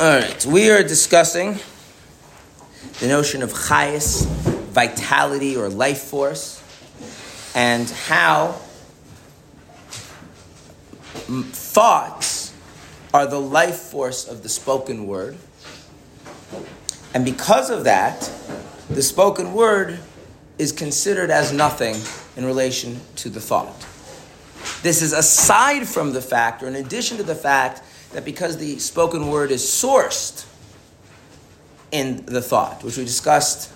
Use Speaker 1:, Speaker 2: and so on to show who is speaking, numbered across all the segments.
Speaker 1: All right, we are discussing the notion of chayas, vitality or life force, and how thoughts are the life force of the spoken word. And because of that, the spoken word is considered as nothing in relation to the thought. This is aside from the fact, or in addition to the fact, that because the spoken word is sourced in the thought, which we discussed,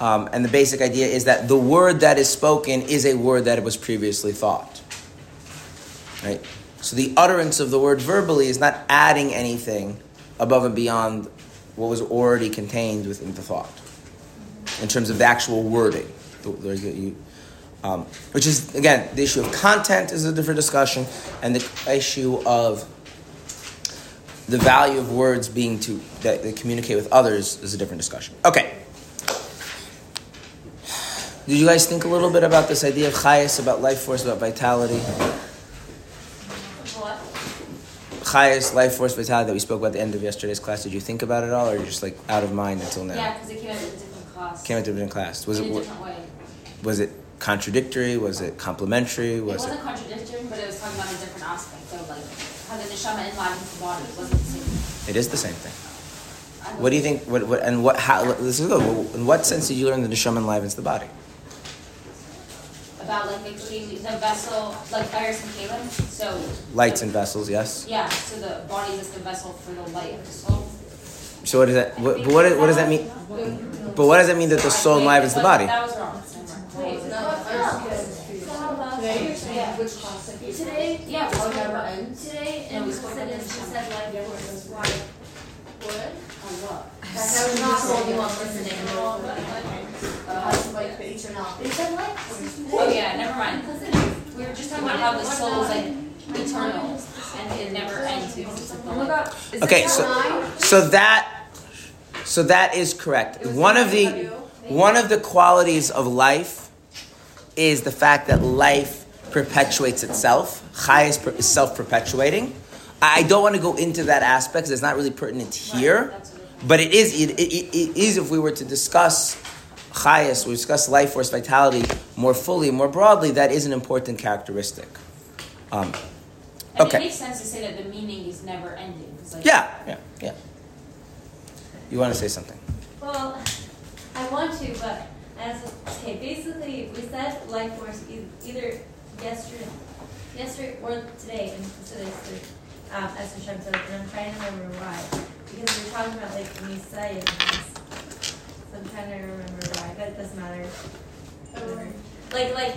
Speaker 1: um, and the basic idea is that the word that is spoken is a word that was previously thought. Right? So the utterance of the word verbally is not adding anything above and beyond what was already contained within the thought, in terms of the actual wording. Um, which is again the issue of content is a different discussion, and the issue of the value of words being to that they communicate with others is a different discussion. Okay. Did you guys think a little bit about this idea of chayas, about life force, about vitality?
Speaker 2: What?
Speaker 1: Chayas, life force, vitality that we spoke about at the end of yesterday's class. Did you think about it all, or just like out of mind until now?
Speaker 2: Yeah, because it came out in a different class.
Speaker 1: Came into a different class. Was
Speaker 2: in
Speaker 1: it
Speaker 2: a different way.
Speaker 1: was it contradictory? Was it complementary?
Speaker 2: It
Speaker 1: Was
Speaker 2: wasn't contradictory, but it was talking about a different aspect of like how the neshama enlivens the body. It wasn't the same.
Speaker 1: It is the same thing. What do you think? What, what and what? How? This is good. In what sense did you learn that the neshama enlivens the body?
Speaker 2: About like the the vessel, like fires and kalim. So
Speaker 1: Lights and vessels, yes.
Speaker 2: Yeah, so the body is the vessel for the light of the soul.
Speaker 1: So what does that? What, but what, what does that mean? But what does that mean that the soul enlivens the body?
Speaker 2: That was wrong. Wait,
Speaker 3: Which?
Speaker 4: Today,
Speaker 2: yeah,
Speaker 3: Oh,
Speaker 2: we
Speaker 3: never
Speaker 2: spoke
Speaker 3: ends?
Speaker 4: today
Speaker 2: No,
Speaker 4: in
Speaker 2: we spoke about
Speaker 4: Chassidus,
Speaker 2: this.
Speaker 4: she said life force. Why? What?
Speaker 2: on what?
Speaker 3: That was not the only one listening.
Speaker 2: Uh,
Speaker 3: Like, the each or not.
Speaker 4: They said life force.
Speaker 2: Oh yeah, never mind. We were just talking about how the soul is like eternal and it never ends because it's like the.
Speaker 1: Okay, so so that so that is correct. One of the one of the qualities of life is the fact that life perpetuates itself. Chai is, per- is self-perpetuating. I don't want to go into that aspect because it's not really pertinent here.
Speaker 2: That's what it-
Speaker 1: But it is, it, it, it is if we were to discuss chayas, we discuss life force vitality more fully, more broadly, that is an important characteristic. Um,
Speaker 2: And
Speaker 1: Okay.
Speaker 2: it makes sense to say that the meaning is never ending. like,
Speaker 1: yeah, yeah, yeah. You want to say something?
Speaker 4: Well, I want to, but as okay, basically we said life force either yesterday, yesterday or today in Chassidus, um, as Hashem said, and I'm trying to remember why because we are talking about like Messiah. So I'm trying to remember why, but it doesn't matter. Whatever. Like like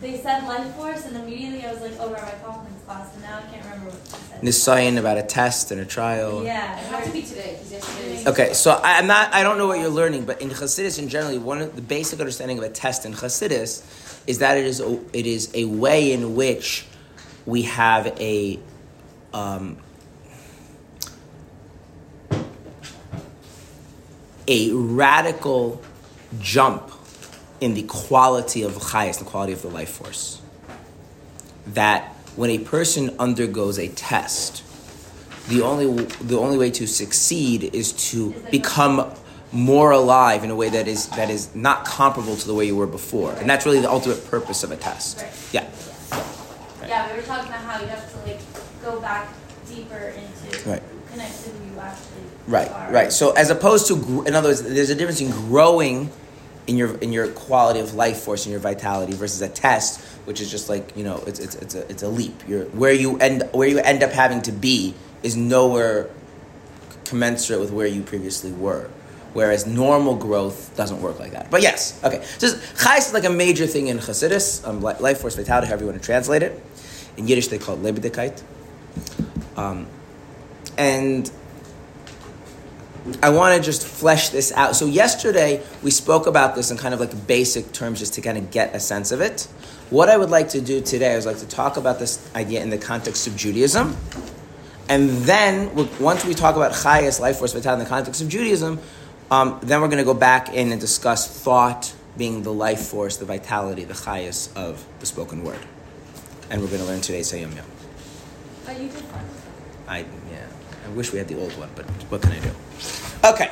Speaker 4: they said life force, and immediately I was like, oh, Rabbi Kaufman's class, and now I can't remember what they said.
Speaker 1: Nisayan about a test and a trial.
Speaker 4: Yeah.
Speaker 2: It had to be today because yesterday.
Speaker 1: Okay, so I- I'm not. I don't know what you're learning, but in Chassidus, in generally, one of the basic understanding of a test in Chassidus is that it is a, it is a way in which we have a um, a radical jump in the quality of chayas, the quality of the life force. That when a person undergoes a test, the only the only way to succeed is to become more alive in a way that is that is not comparable to the way you were before, and that's really the ultimate purpose of a test.
Speaker 4: Right.
Speaker 1: Yeah,
Speaker 4: Yeah, we were talking about how you have to like go back deeper into
Speaker 1: Right.
Speaker 4: connect to who you actually
Speaker 1: right, right. So as opposed to, in other words, there's a difference in growing in your in your quality of life force and your vitality versus a test, which is just like you know, it's it's it's a it's a leap. You're where you end where you end up having to be is nowhere commensurate with where you previously were. Whereas normal growth doesn't work like that. But yes, okay. So chayes is like a major thing in Chassidus, um, life force vitality, however you want to translate it. In Yiddish, they call it lebedikeit. Um, and I want to just flesh this out. So yesterday we spoke about this in kind of like basic terms, just to kind of get a sense of it. What I would like to do today is like to talk about this idea in the context of Judaism, and then once we talk about Chayas, life force, vitality in the context of Judaism, um, then we're going to go back in and discuss thought being the life force, the vitality, the Chayas of the spoken word, and we're going to learn today's Hayom Yom.
Speaker 4: But you fine.
Speaker 1: I. I wish we had the old one, but what can I do? Okay.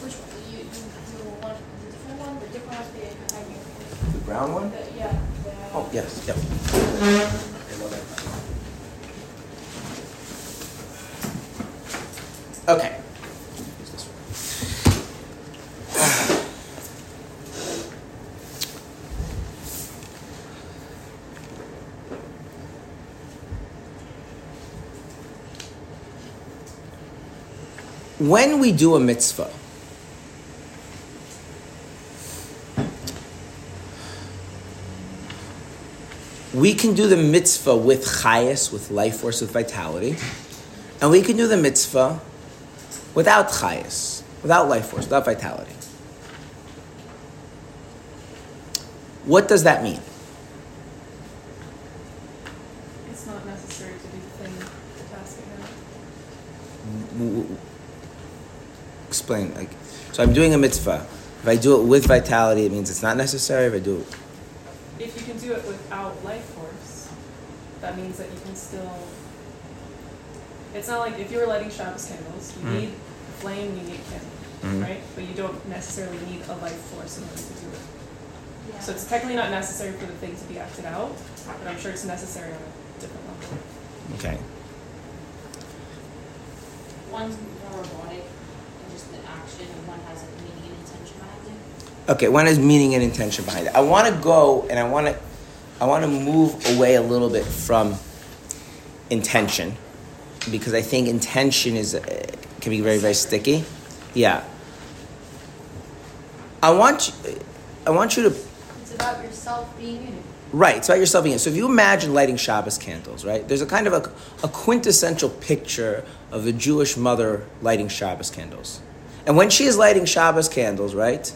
Speaker 5: Which one? You, you, you want the different one? The different one the behind
Speaker 1: The brown one?
Speaker 5: you. The, yeah. The,
Speaker 1: Oh, yes, yep. Okay. Use this one. When we do a mitzvah, we can do the mitzvah with chayas, with life force, with vitality, and we can do the mitzvah without chayas, without life force, without vitality. What does that mean?
Speaker 6: It's not necessary to do the thing, the task at hand.
Speaker 1: W- w- Explain. Like, so I'm doing a mitzvah. If I do it with vitality, it means it's not necessary. If I do it,
Speaker 6: If you can do it without life force, that means that you can still. It's not like if you were lighting Shabbos candles, you
Speaker 1: Mhm.
Speaker 6: need flame, you need candle,
Speaker 1: Mhm.
Speaker 6: right? But you don't necessarily need a life force in order to do it. So it's technically not necessary for the thing to be acted out, but I'm sure it's necessary on a different level.
Speaker 1: okay.
Speaker 2: One's more robotic and just the action, and one has a meaning and intention behind it.
Speaker 1: Okay, one has meaning and intention behind it. I want to go and I want to, I want to move away a little bit from intention, because I think intention is uh, can be very very sticky. Yeah. I want you, I want you to
Speaker 3: It's about yourself being in it.
Speaker 1: Right, it's about yourself being. in. So if you imagine lighting Shabbos candles, right? There's a kind of a, a quintessential picture of the Jewish mother lighting Shabbos candles. And when she is lighting Shabbos candles, right?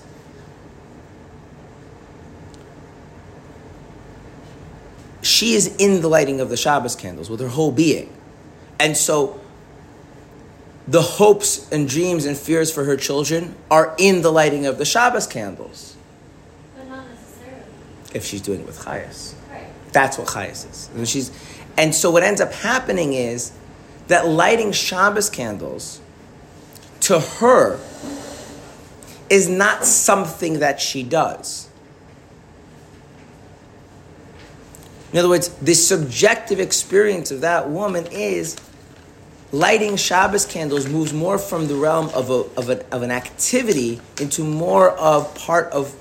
Speaker 1: She is in the lighting of the Shabbos candles with her whole being. And so the hopes and dreams and fears for her children are in the lighting of the Shabbos candles
Speaker 4: But not necessarily.
Speaker 1: if she's doing it with Chayas.
Speaker 4: Right.
Speaker 1: That's what Chayas is. And she's, and so what ends up happening is that lighting Shabbos candles to her is not something that she does. In other words, the subjective experience of that woman is lighting Shabbos candles moves more from the realm of, a, of, a, of an activity into more of part of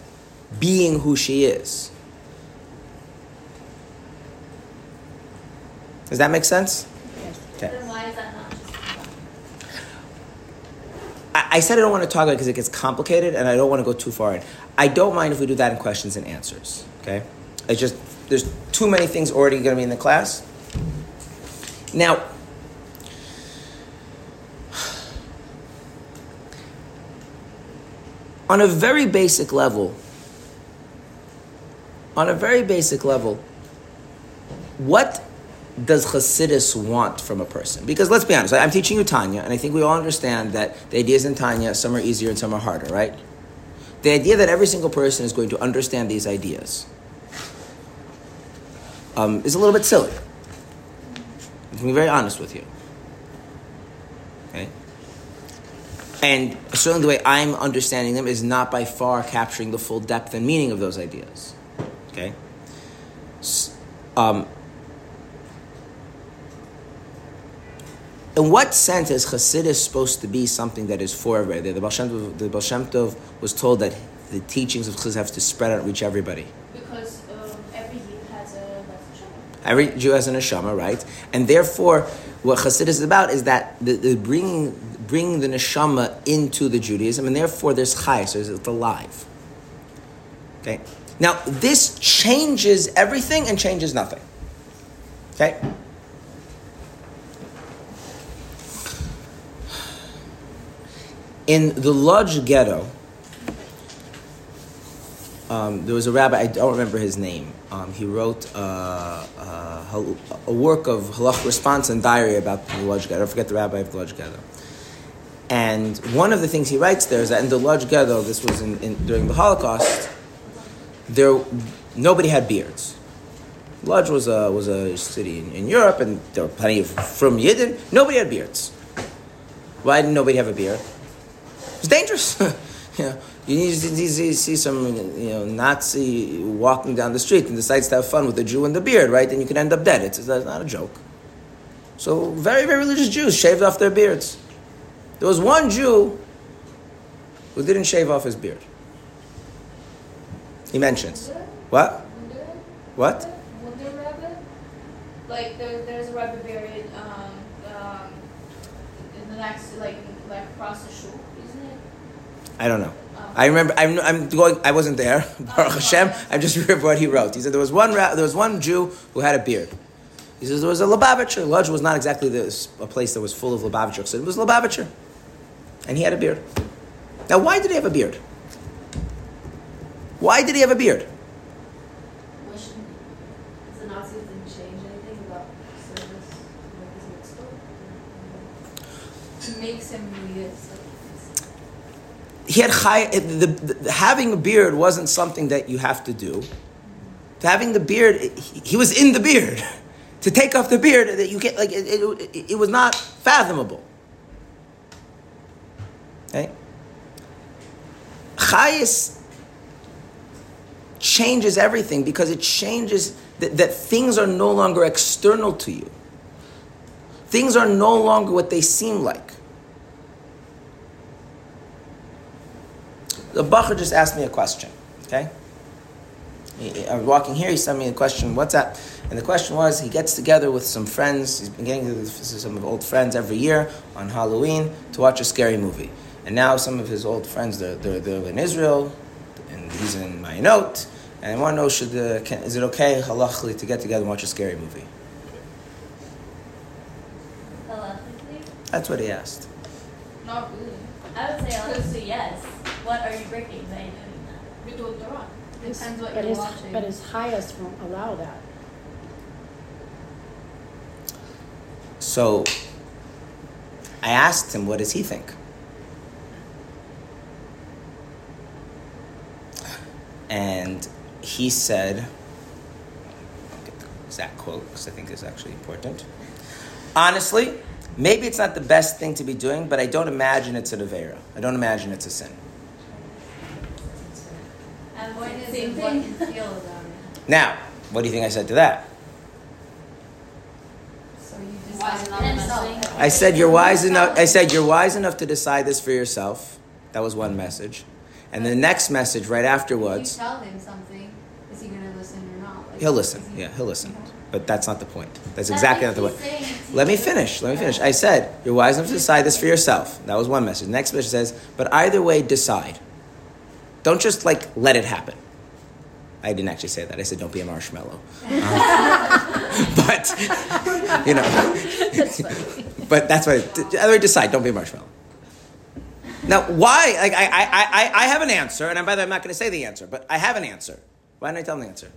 Speaker 1: being who she is. Does that make sense? Yes. Okay.
Speaker 4: Then why is that not just
Speaker 1: I, said I don't want to talk about it because it gets complicated and I don't want to go too far in. I don't mind if we do that in questions and answers. Okay? It's just there's too many things already going to be in the class. Now, on a very basic level, on a very basic level, what does Chassidus want from a person? Because let's be honest, I'm teaching you Tanya, and I think we all understand that the ideas in Tanya, some are easier and some are harder, right? The idea that every single person is going to understand these ideas um, is a little bit silly. To be very honest with you. Okay? And certainly the way I'm understanding them is not by far capturing the full depth and meaning of those ideas. Okay? Um, in what sense is Chassidus supposed to be something that is for everybody? The Baal Shem Tov, the Baal Shem Tov was told that the teachings of Chassidus have to spread out and reach everybody.
Speaker 5: Because um, every Yid has a of
Speaker 1: Every Jew has a neshama, right? And therefore, what Chassidus is about is that the, the bringing bringing the neshama into the Judaism, and therefore there's chai, so it's alive. Okay. Now this changes everything and changes nothing. Okay. In the Lodz ghetto, um, there was a rabbi, I don't remember his name. Um, he wrote uh, uh, a work of halach response and diary about the Lodz Ghetto. I forget the rabbi of the Lodz Ghetto. And one of the things he writes there is that in the Lodz Ghetto, this was in, in, during the Holocaust, there, nobody had beards. Lodz was a was a city in, in Europe, and there were plenty of from Yidden. Nobody had beards. Why didn't nobody have a beard? It's dangerous. you know, you need to see- some you know Nazi walking down the street and decides to have fun with a Jew and the beard, right? Then you can end up dead. It's, it's not a joke. So very very religious Jews shaved off their beards. There was one Jew who didn't shave off his beard. He mentions what what.
Speaker 5: Like there, there's a Rebbe buried um, um, in the next, like, like across the shul?
Speaker 1: I don't know. I remember. I'm, I'm going. I wasn't there. Baruch Hashem. I just remember what he wrote. He said there was one. There was one Jew who had a beard. He says there was a Lubavitcher. Lodz was not exactly a place that was full of Lubavitcher. So it was Lubavitcher, and he had a beard. Now, why did he have a beard? Why did he have a beard?
Speaker 3: Makes him who he is.
Speaker 1: He had high. Eh, the, the, having a beard wasn't something that you have to do. Having the beard, eh, he, he was in the beard. To take off the beard, eh, that you get like it, it, it, it was not fathomable. Okay. Chayas changes everything because it changes that, that things are no longer external to you. Things are no longer what they seem like. The Bacher just asked me a question, okay? I was walking here, he sent me a question, what's that? And the question was, he gets together with some friends, he's been getting together with some old friends every year on Halloween to watch a scary movie. And now some of his old friends, they're, they're, they're in Israel, and he's in Mayanot, and I want to know, should the, can, is it okay, halachically, to get together and watch a scary movie?
Speaker 4: Halachically,
Speaker 1: That's what he asked.
Speaker 5: Not really.
Speaker 4: I would say yes. What are you breaking by doing that?
Speaker 5: We do it
Speaker 3: Depends what
Speaker 7: But
Speaker 3: you're
Speaker 7: his,
Speaker 3: watching.
Speaker 7: but his chayas won't allow that.
Speaker 1: So I asked him, what does he think? And he said, I'll get the exact quote because I think it's actually important. Honestly, maybe it's not the best thing to be doing, but I don't imagine it's an Avera. I don't imagine it's a sin.
Speaker 4: And
Speaker 3: Point is
Speaker 4: same
Speaker 3: what you feel about it.
Speaker 1: Now, what do you think I said to that?
Speaker 3: So you
Speaker 2: Wise enough
Speaker 3: yourself.
Speaker 1: I said you're wise enough. I said you're wise enough to decide this for yourself. That was one message, and the next message right
Speaker 3: If
Speaker 1: afterwards.
Speaker 3: you tell him something, is he gonna listen or not? Like,
Speaker 1: He'll listen.
Speaker 3: he-
Speaker 1: Yeah, he'll listen. But that's not the point. That's exactly
Speaker 4: if
Speaker 1: not the
Speaker 4: he's
Speaker 1: point. Let me finish. Let me finish. I said, you're wise enough to decide this for yourself. That was one message. The Next message says, but either way, decide. Don't just like let it happen. I didn't actually say that. I said, don't be a marshmallow. Uh, but, you know, but that's why, either way, decide. Don't be a marshmallow. Now, why? Like, I, I, I, I have an answer, and by the way, I'm not going to say the answer, but I have an answer. Why don't I tell them the answer?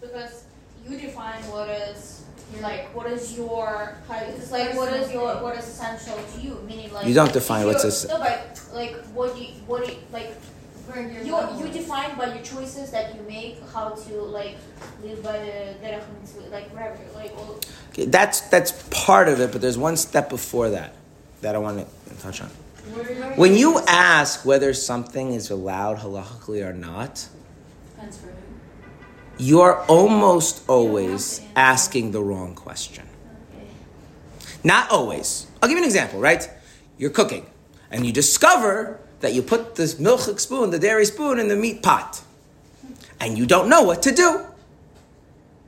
Speaker 5: Because you define what is you're like what is your it's like what is your what is essential to you meaning like
Speaker 1: You don't define what's
Speaker 5: you're- no but like what you what you like you you define by your choices that you make how to like live by the derech mitzvah, like whatever like all,
Speaker 1: Okay, that's that's part of it, but there's one step before that that I want to touch on. When you ask whether something is allowed halachically or not,
Speaker 2: Depends for who.
Speaker 1: you are almost always asking the wrong question. Not always. I'll give you an example, right? You're cooking, and you discover that you put this milchik spoon, the dairy spoon, in the meat pot, and you don't know what to do.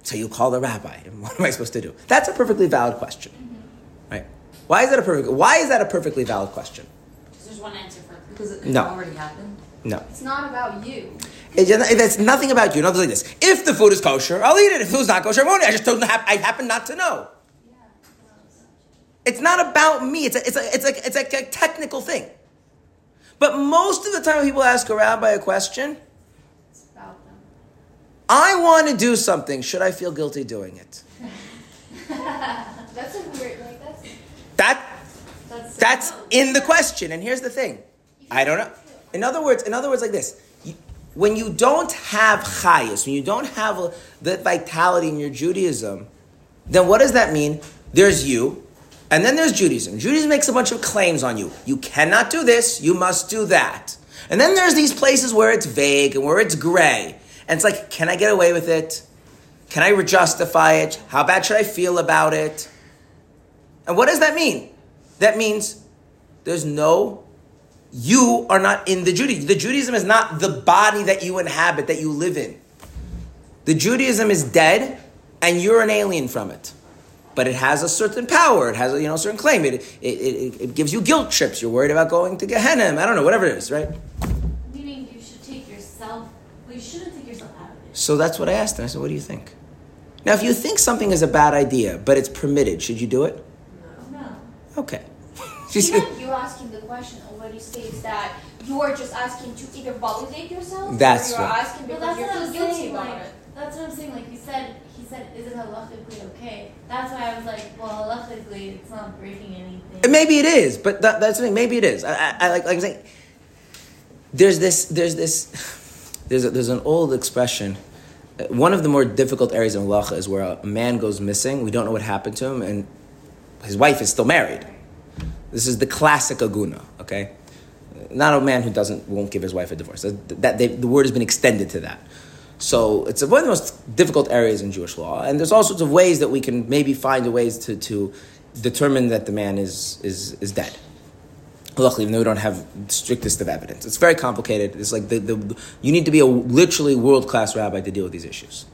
Speaker 1: So you call the rabbi, and what am I supposed to do? That's a perfectly valid question, mm-hmm. right? Why is that a perfect? Why is that a perfectly valid question?
Speaker 2: Because there's one answer for
Speaker 8: Because it
Speaker 1: No.
Speaker 8: already happened.
Speaker 1: No,
Speaker 3: It's not about you.
Speaker 1: It- it's nothing about you. Nothing like this: if the food is kosher, I'll eat it. If the food's not kosher, I won't. eat. I just don't hap- I happen not to know. It's not about me. It's a, it's a, it's a, it's a, a technical thing. But most of the time, people ask a rabbi a question,
Speaker 3: It's about them.
Speaker 1: I want to do something. Should I feel guilty doing it?
Speaker 5: that's a weird like that's
Speaker 1: That
Speaker 3: That's
Speaker 1: that's in the question. And here's the thing: I don't know. In other words, in other words, like this: you, when you don't have chayas, when you don't have a, the vitality in your Judaism, then what does that mean? There's you, and then there's Judaism. Judaism makes a bunch of claims on you. You cannot do this, you must do that. And then there's these places where it's vague and where it's gray. And it's like, can I get away with it? Can I justify it? How bad should I feel about it? And what does that mean? That means there's no, you are not in the Judaism. The Judaism is not the body that you inhabit, that you live in. The Judaism is dead, and you're an alien from it. But it has a certain power. It has a you know certain claim. It, it, it, it gives you guilt trips. You're worried about going to Gehenna. I don't know, whatever it is, right?
Speaker 4: Meaning you should take yourself, well, you shouldn't take yourself out of it.
Speaker 1: So that's what I asked him. I said, what do you think? Now, if you think something is a bad idea, but it's permitted, should you do it?
Speaker 4: No.
Speaker 1: Okay. She said-
Speaker 5: Even you asking the question already states that you are just asking to either validate yourself
Speaker 1: That's
Speaker 5: or you're
Speaker 1: right.
Speaker 5: asking
Speaker 4: But
Speaker 5: because
Speaker 4: that's
Speaker 5: you're
Speaker 4: what I was
Speaker 5: guilty
Speaker 4: saying,
Speaker 5: about it.
Speaker 4: That's what I'm saying, like, you said, he said, is it halachically okay? That's why I was like, well, halachically, it's not breaking anything.
Speaker 1: Maybe it is, but that, that's the thing. Maybe it is. I, I, I like, like I'm saying. There's this. There's this. There's a, there's an old expression. One of the more difficult areas in halacha is where a man goes missing. We don't know what happened to him, and his wife is still married. This is the classic aguna. Okay, not a man who doesn't won't give his wife a divorce. That, that they, the word has been extended to that. So it's one of the most difficult areas in Jewish law, and there's all sorts of ways that we can maybe find ways to, to determine that the man is is is dead. Luckily, even though we don't have the strictest of evidence, it's very complicated. It's like the, the you need to be a literally world class rabbi to deal with these issues.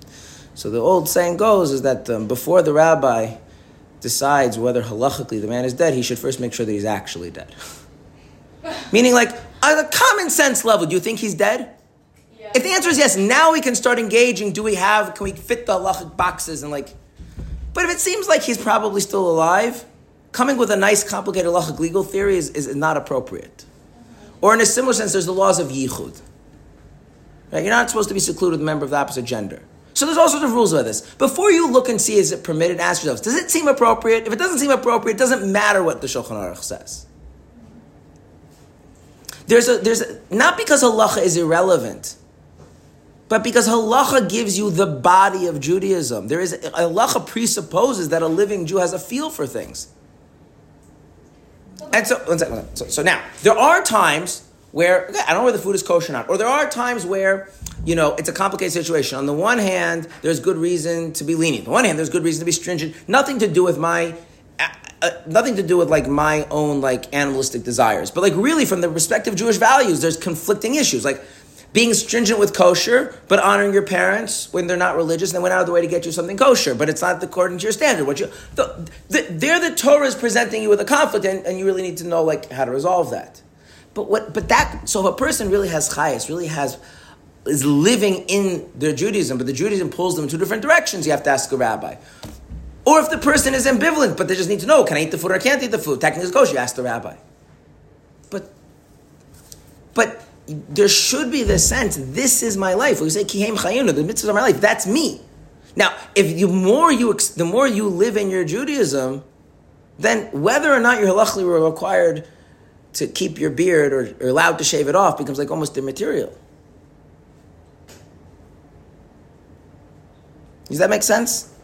Speaker 1: So the old saying goes is that um, before the rabbi decides whether halachically the man is dead, he should first make sure that he's actually dead. Meaning, like on a common sense level, do you think he's dead? If the answer is yes, now we can start engaging. Do we have, can we fit the halachic boxes and like, but if it seems like he's probably still alive, coming with a nice complicated halachic legal theory is, is not appropriate. Or in a similar sense, there's the laws of yichud. Right? You're not supposed to be secluded with a member of the opposite gender. So there's all sorts of rules about this. Before you look and see is it permitted, ask yourselves, does it seem appropriate? If it doesn't seem appropriate, it doesn't matter what the Shulchan Aruch says. There's a, there's a, not because halacha is irrelevant, but because halacha gives you the body of Judaism. There is halacha presupposes that a living Jew has a feel for things. And so, one second, one second. So, so now there are times where okay, I don't know whether the food is kosher or not, or there are times where you know it's a complicated situation. On the one hand, there's good reason to be lenient. On the one hand, there's good reason to be stringent. Nothing to do with my. Uh, uh, nothing to do with like my own like animalistic desires, but like really from the respective Jewish values, there's conflicting issues. Like being stringent with kosher, but honoring your parents when they're not religious, and they went out of the way to get you something kosher, but it's not according to your standard. What you, the, the, there, the Torah is presenting you with a conflict, and, and you really need to know like how to resolve that. But what, but that, so if a person really has chayas, really has, is living in their Judaism, but the Judaism pulls them in two different directions, you have to ask a rabbi. Or if the person is ambivalent, but they just need to know, can I eat the food or I can't eat the food? Technically, it's kosher, you ask the rabbi. But, but there should be the sense, this is my life. We say, ki hem chayeinu, the mitzvahs of my life, that's me. Now, if you more you, the more you live in your Judaism, then whether or not you're halachically required to keep your beard or, or allowed to shave it off becomes like almost immaterial. Does that make sense?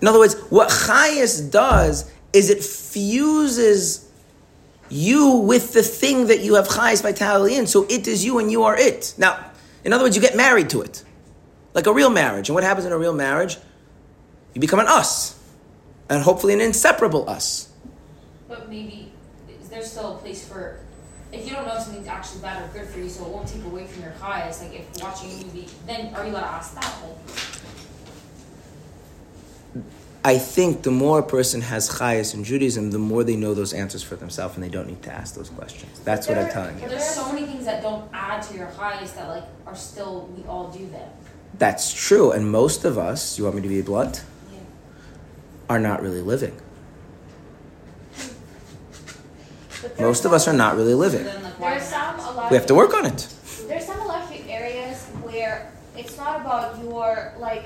Speaker 1: In other words, what chayas does is it fuses you with the thing that you have chayas vitality in, so it is you and you are it. Now, in other words, you get married to it, like a real marriage. And what happens in a real marriage? You become an us, and hopefully an inseparable us.
Speaker 8: But maybe is there still a place for if you don't know something's actually bad or good for you, so it won't take away from your chayas. Like if watching a movie, then are you allowed to ask that? Like,
Speaker 1: I think the more a person has chayas in Judaism, the more they know those answers for themselves, and they don't need to ask those questions. That's what I'm telling you.
Speaker 8: but there's so many things that don't add to your chayas that like are still we all do them.
Speaker 1: That's true, and most of us, you want me to be blunt,
Speaker 8: Yeah.
Speaker 1: are not really living. Most of us are not really living.
Speaker 8: then like
Speaker 5: some a lot
Speaker 1: We have to work on it.
Speaker 5: There's some electric areas where it's not about your like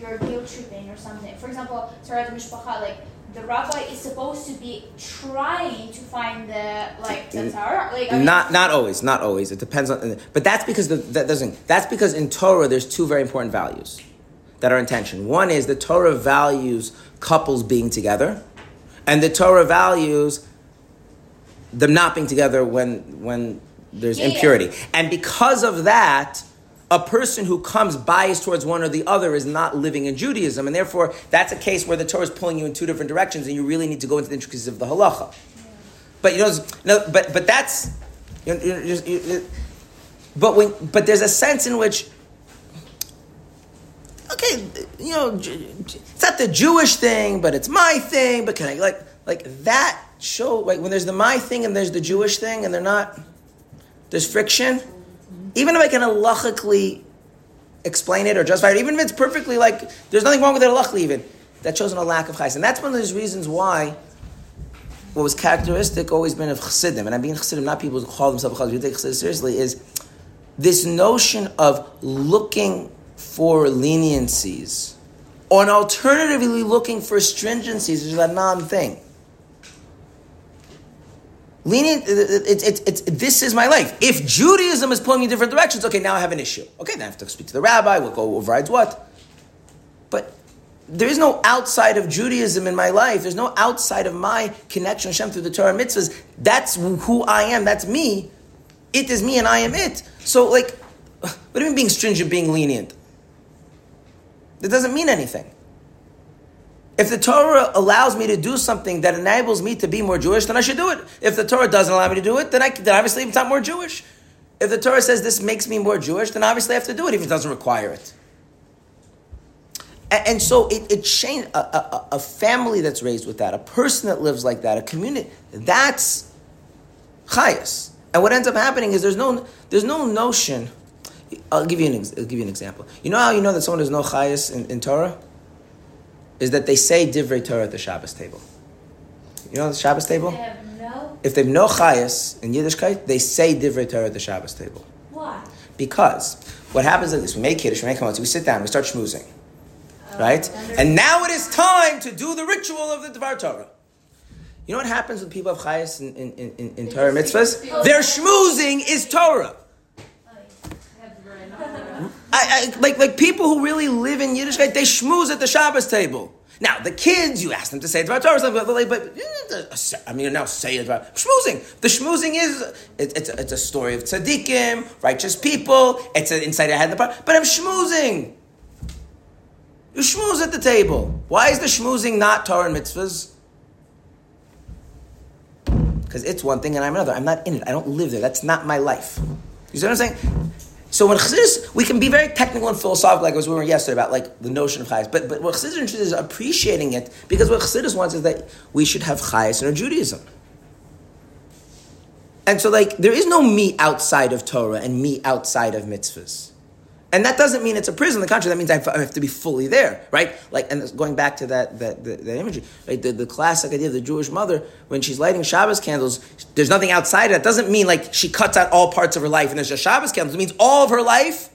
Speaker 5: your guilt tripping or something. For example, Sarat Mishpacha, like the rabbi is supposed to be trying to find the like the mm. Torah. Like I mean,
Speaker 1: Not not always, not always. It depends on, but that's because the, that doesn't. That's because in Torah there's two very important values that are intention. One is the Torah values couples being together, and the Torah values them not being together when when there's
Speaker 5: Yeah, yeah.
Speaker 1: impurity. And because of that, a person who comes biased towards one or the other is not living in Judaism, and therefore that's a case where the Torah is pulling you in two different directions, and you really need to go into the intricacies of the halacha. But you know, no, but but that's, you know, you- you- but when but there's a sense in which, okay, you know, it's not the Jewish thing, but it's my thing. But can I like like that show like when there's the my thing and there's the Jewish thing and they're not, there's friction. Even if I can halachically explain it or justify it, even if it's perfectly like there's nothing wrong with it halachically even, that shows a lack of chayes, and that's one of those reasons why what was characteristic always been of chassidim, and I mean chassidim, not people who call themselves chassidim, take chassid seriously, is this notion of looking for leniencies or alternatively looking for stringencies, which is a non thing. Lenient, it's, it's, it's, this is my life. If Judaism is pulling me in different directions, okay, now I have an issue. Okay, then I have to speak to the rabbi, we'll go overrides what. But there is no outside of Judaism in my life. There's no outside of my connection with Hashem through the Torah and mitzvahs. That's who I am. That's me. It is me and I am it. So, like, what do you mean being stringent, being lenient? That doesn't mean anything. If the Torah allows me to do something that enables me to be more Jewish, then I should do it. If the Torah doesn't allow me to do it, then, I, then obviously it's not more Jewish. If the Torah says this makes me more Jewish, then obviously I have to do it if it doesn't require it. And, and so it, it changed a, a, a family that's raised with that, a person that lives like that, a community. That's chayas. And what ends up happening is there's no there's no notion. I'll give you an I'll give you an example. You know how you know that someone is no chayas in, in Torah is that they say divrei Torah at the Shabbos table. You know the Shabbos
Speaker 4: They
Speaker 1: table.
Speaker 4: have no,
Speaker 1: If they've no chayas in Yiddishkeit, they say divrei Torah at the Shabbos table.
Speaker 4: why?
Speaker 1: Because what happens is this: we make kiddush, we make hamotzi, we sit down, we start schmoozing, oh,
Speaker 4: right?
Speaker 1: And now it is time to do the ritual of the Dvar Torah. You know what happens when people have chayas in, in, in, in, in Torah mitzvahs? Their schmoozing is Torah. I, I, like, like people who really live in Yiddishkeit, they schmooze at the Shabbos table. Now, the kids, you ask them to say Dvar Torah, but, but, but I mean, now say it about schmoozing. The schmoozing is, it, it's, a, it's a story of tzaddikim, righteous people, it's an insight I had in the part, but I'm schmoozing. You schmooze at the table. Why is the schmoozing not Torah and mitzvahs? Because it's one thing and I'm another. I'm not in it. I don't live there. That's not my life. You see what I'm saying? So when Chassidus, we can be very technical and philosophical, like as we were yesterday about like the notion of chayas. But but what Chassidus interested is appreciating it because what Chassidus wants is that we should have chayas in our Judaism. And so like there is no me outside of Torah and me outside of mitzvahs. And that doesn't mean it's a prison. On the contrary, that means I have- I have to be fully there, right? Like, and going back to that that, that, that imagery, right? The, the classic idea of the Jewish mother when she's lighting Shabbos candles, there's nothing outside. That doesn't mean like she cuts out all parts of her life and there's just Shabbos candles. It means all of her life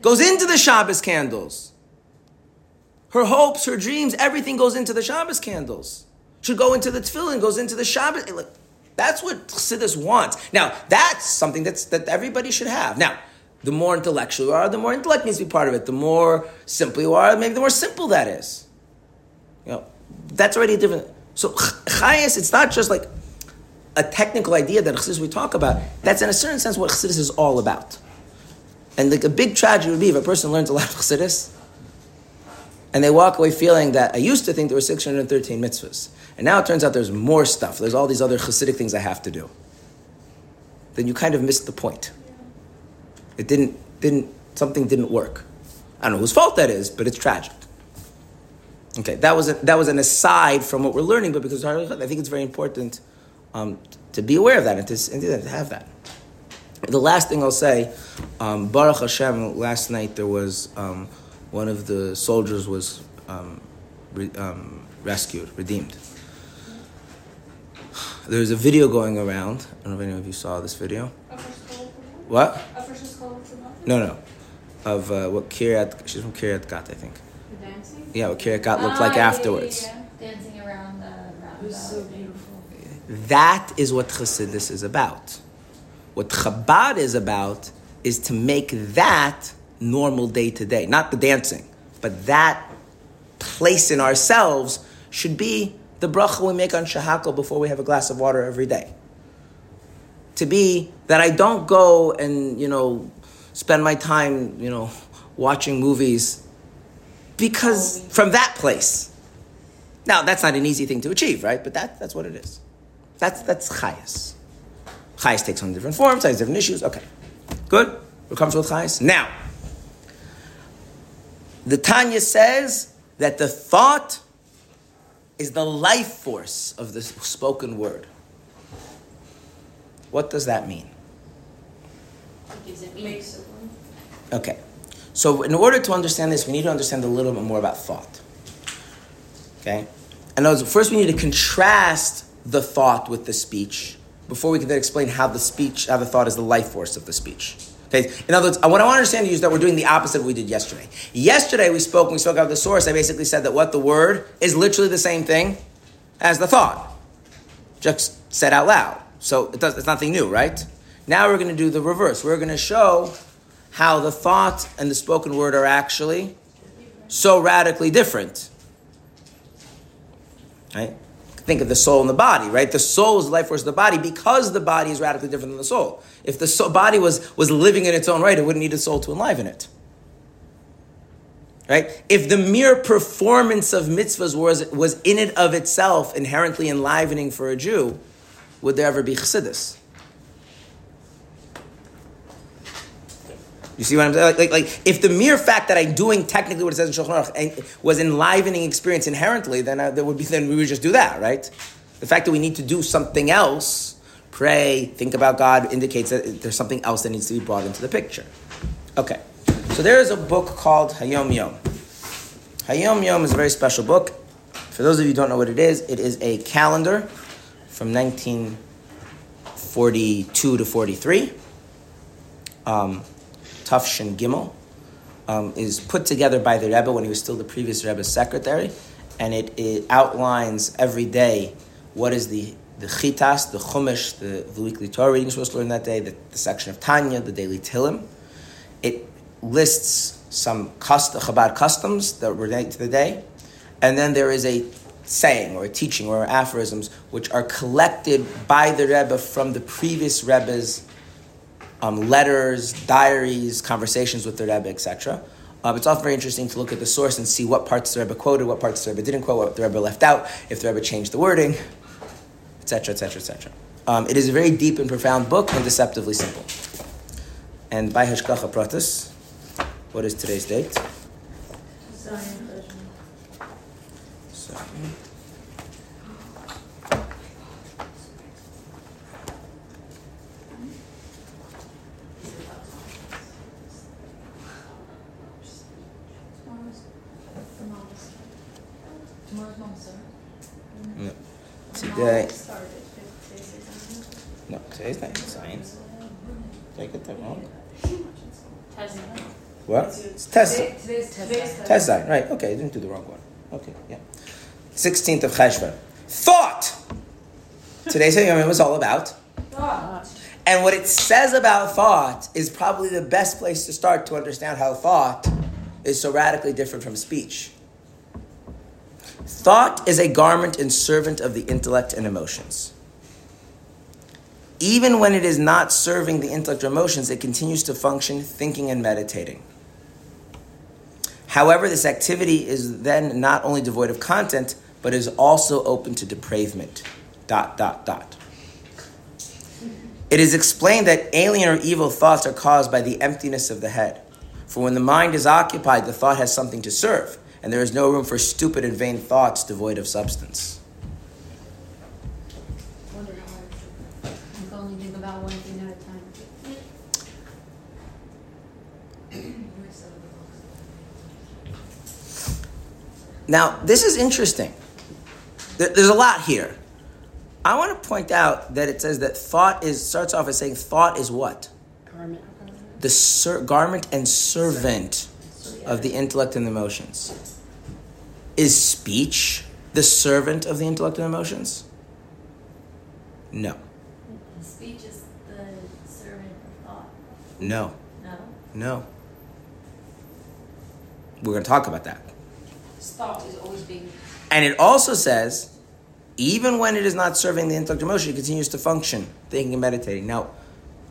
Speaker 1: goes into the Shabbos candles. Her hopes, her dreams, everything goes into the Shabbos candles. Should go into the tefillin, goes into the Shabbos. Like, that's what Chassidus wants. Now, that's something that's, that everybody should have. Now, the more intellectual you are, the more intellect needs to be part of it. The more simple you are, maybe the more simple that is. You know, that's already a different. So, chayas, it's not just like a technical idea that Chassidus we talk about. That's in a certain sense what Chassidus is all about. And like a big tragedy would be if a person learns a lot of Chassidus and they walk away feeling that I used to think there were 613 mitzvahs. And now it turns out there's more stuff. There's all these other Hasidic things I have to do. Then you kind of missed the point. It didn't, didn't, something didn't work. I don't know whose fault that is, but it's tragic. Okay, that was, a, that was an aside from what we're learning, but because I think it's very important um, to be aware of that and to, and to have that. The last thing I'll say, um, Baruch Hashem, last night there was um, one of the soldiers was um, re- um, rescued, redeemed. There's a video going around. I don't know if any of you saw this video. What? No, no. Of uh, what Kiryat, she's from Kiryat Gat, I think.
Speaker 2: The dancing?
Speaker 1: Yeah, what Kiryat Gat looked
Speaker 4: Ah,
Speaker 1: like
Speaker 4: yeah, yeah,
Speaker 1: afterwards.
Speaker 4: yeah, yeah. Dancing around
Speaker 7: so beautiful.
Speaker 1: That is what Chassidus is about. What Chabad is about is to make that normal day to day, not the dancing, but that place in ourselves should be the bracha we make on shehakol before we have a glass of water every day. To be that I don't go and you know spend my time you know watching movies because from that place. Now that's not an easy thing to achieve, right? But that, that's what it is. That's that's chayas. Chayas takes on different forms, has different issues. Okay, good. We're comfortable with chayas. Now, the Tanya says that the thought is the life force of the spoken word. What does that mean?
Speaker 8: What gives it meaning?
Speaker 6: Makes it one.
Speaker 1: Okay. So, in order to understand this, we need to understand a little bit more about thought. Okay? And those, first, we need to contrast the thought with the speech before we can then explain how the speech, how the thought is the life force of the speech. Okay? In other words, uh, what I want to understand is that we're doing the opposite of what we did yesterday. Yesterday, we spoke, we spoke about the source, I basically said that what the word is literally the same thing as the thought, just said out loud. So, it does, it's nothing new, right? Now, we're going to do the reverse. We're going to show how the thought and the spoken word are actually so radically different. Right? Think of the soul and the body, right? The soul is the life force of the body because the body is radically different than the soul. If the soul, body was, was living in its own right, it wouldn't need a soul to enliven it. Right? If the mere performance of mitzvahs was, was in and of itself inherently enlivening for a Jew, would there ever be chassidus? You see what I'm saying? Like, like, like, if the mere fact that I'm doing technically what it says in Shulchan Aruch was enlivening experience inherently, then I, there would be then we would just do that, right? The fact that we need to do something else, pray, think about God, indicates that there's something else that needs to be brought into the picture. Okay, so there is a book called Hayom Yom. Hayom Yom is a very special book. For those of you who don't know what it is, it is a calendar from 1942 to 43. Um, Tufshin Gimel, um, is put together by the Rebbe when he was still the previous Rebbe's secretary, and it, it outlines every day what is the the chitas, the chumash, the, the weekly Torah reading supposed to learn that day, the, the section of Tanya, the daily Tillim. It lists some cust- Chabad customs that relate to the day, and then there is a saying or a teaching or aphorisms which are collected by the Rebbe from the previous Rebbe's um, letters, diaries, conversations with the Rebbe, etc. Um, it's often very interesting to look at the source and see what parts the Rebbe quoted, what parts the Rebbe didn't quote, what the Rebbe left out, if the Rebbe changed the wording, etc., etc., etc. It is a very deep and profound book and deceptively simple. And by Hashgacha Pratis, what is today's date? So,
Speaker 2: Tomorrow's mom's Sarah.
Speaker 1: no. Today,
Speaker 3: Started fifth
Speaker 1: no, today's not science. Did I get that wrong?
Speaker 8: Testing.
Speaker 1: What? It's test. Tezai, right? Okay, I didn't do the wrong one. Okay, yeah. Sixteenth of Cheshvan. Thought. Today's Yom was all about. Thought. And what it says about thought is probably the best place to start to understand how thought is so radically different from speech. Thought is a garment and servant of the intellect and emotions. Even when it is not serving the intellect or emotions, it continues to function thinking and meditating. However, this activity is then not only devoid of content, but is also open to depravement. Dot, dot, dot. It is explained that alien or evil thoughts are caused by the emptiness of the head. For when the mind is occupied, the thought has something to serve, and there is no room for stupid and vain thoughts devoid of substance.
Speaker 2: Wonder how I You can only think about one thing at a time.
Speaker 1: Now, this is interesting. There's a lot here. I want to point out that it says that thought is starts off as saying thought is what
Speaker 7: Garment.
Speaker 1: the ser- garment and servant of the intellect and the emotions. Is speech the servant of the intellect and emotions? No.
Speaker 4: Speech is the servant of thought.
Speaker 1: No.
Speaker 4: No.
Speaker 1: No. We're going to talk about that.
Speaker 8: His thought is always being.
Speaker 1: And it also says, even when it is not serving the intellect or emotion, it continues to function, thinking and meditating. Now,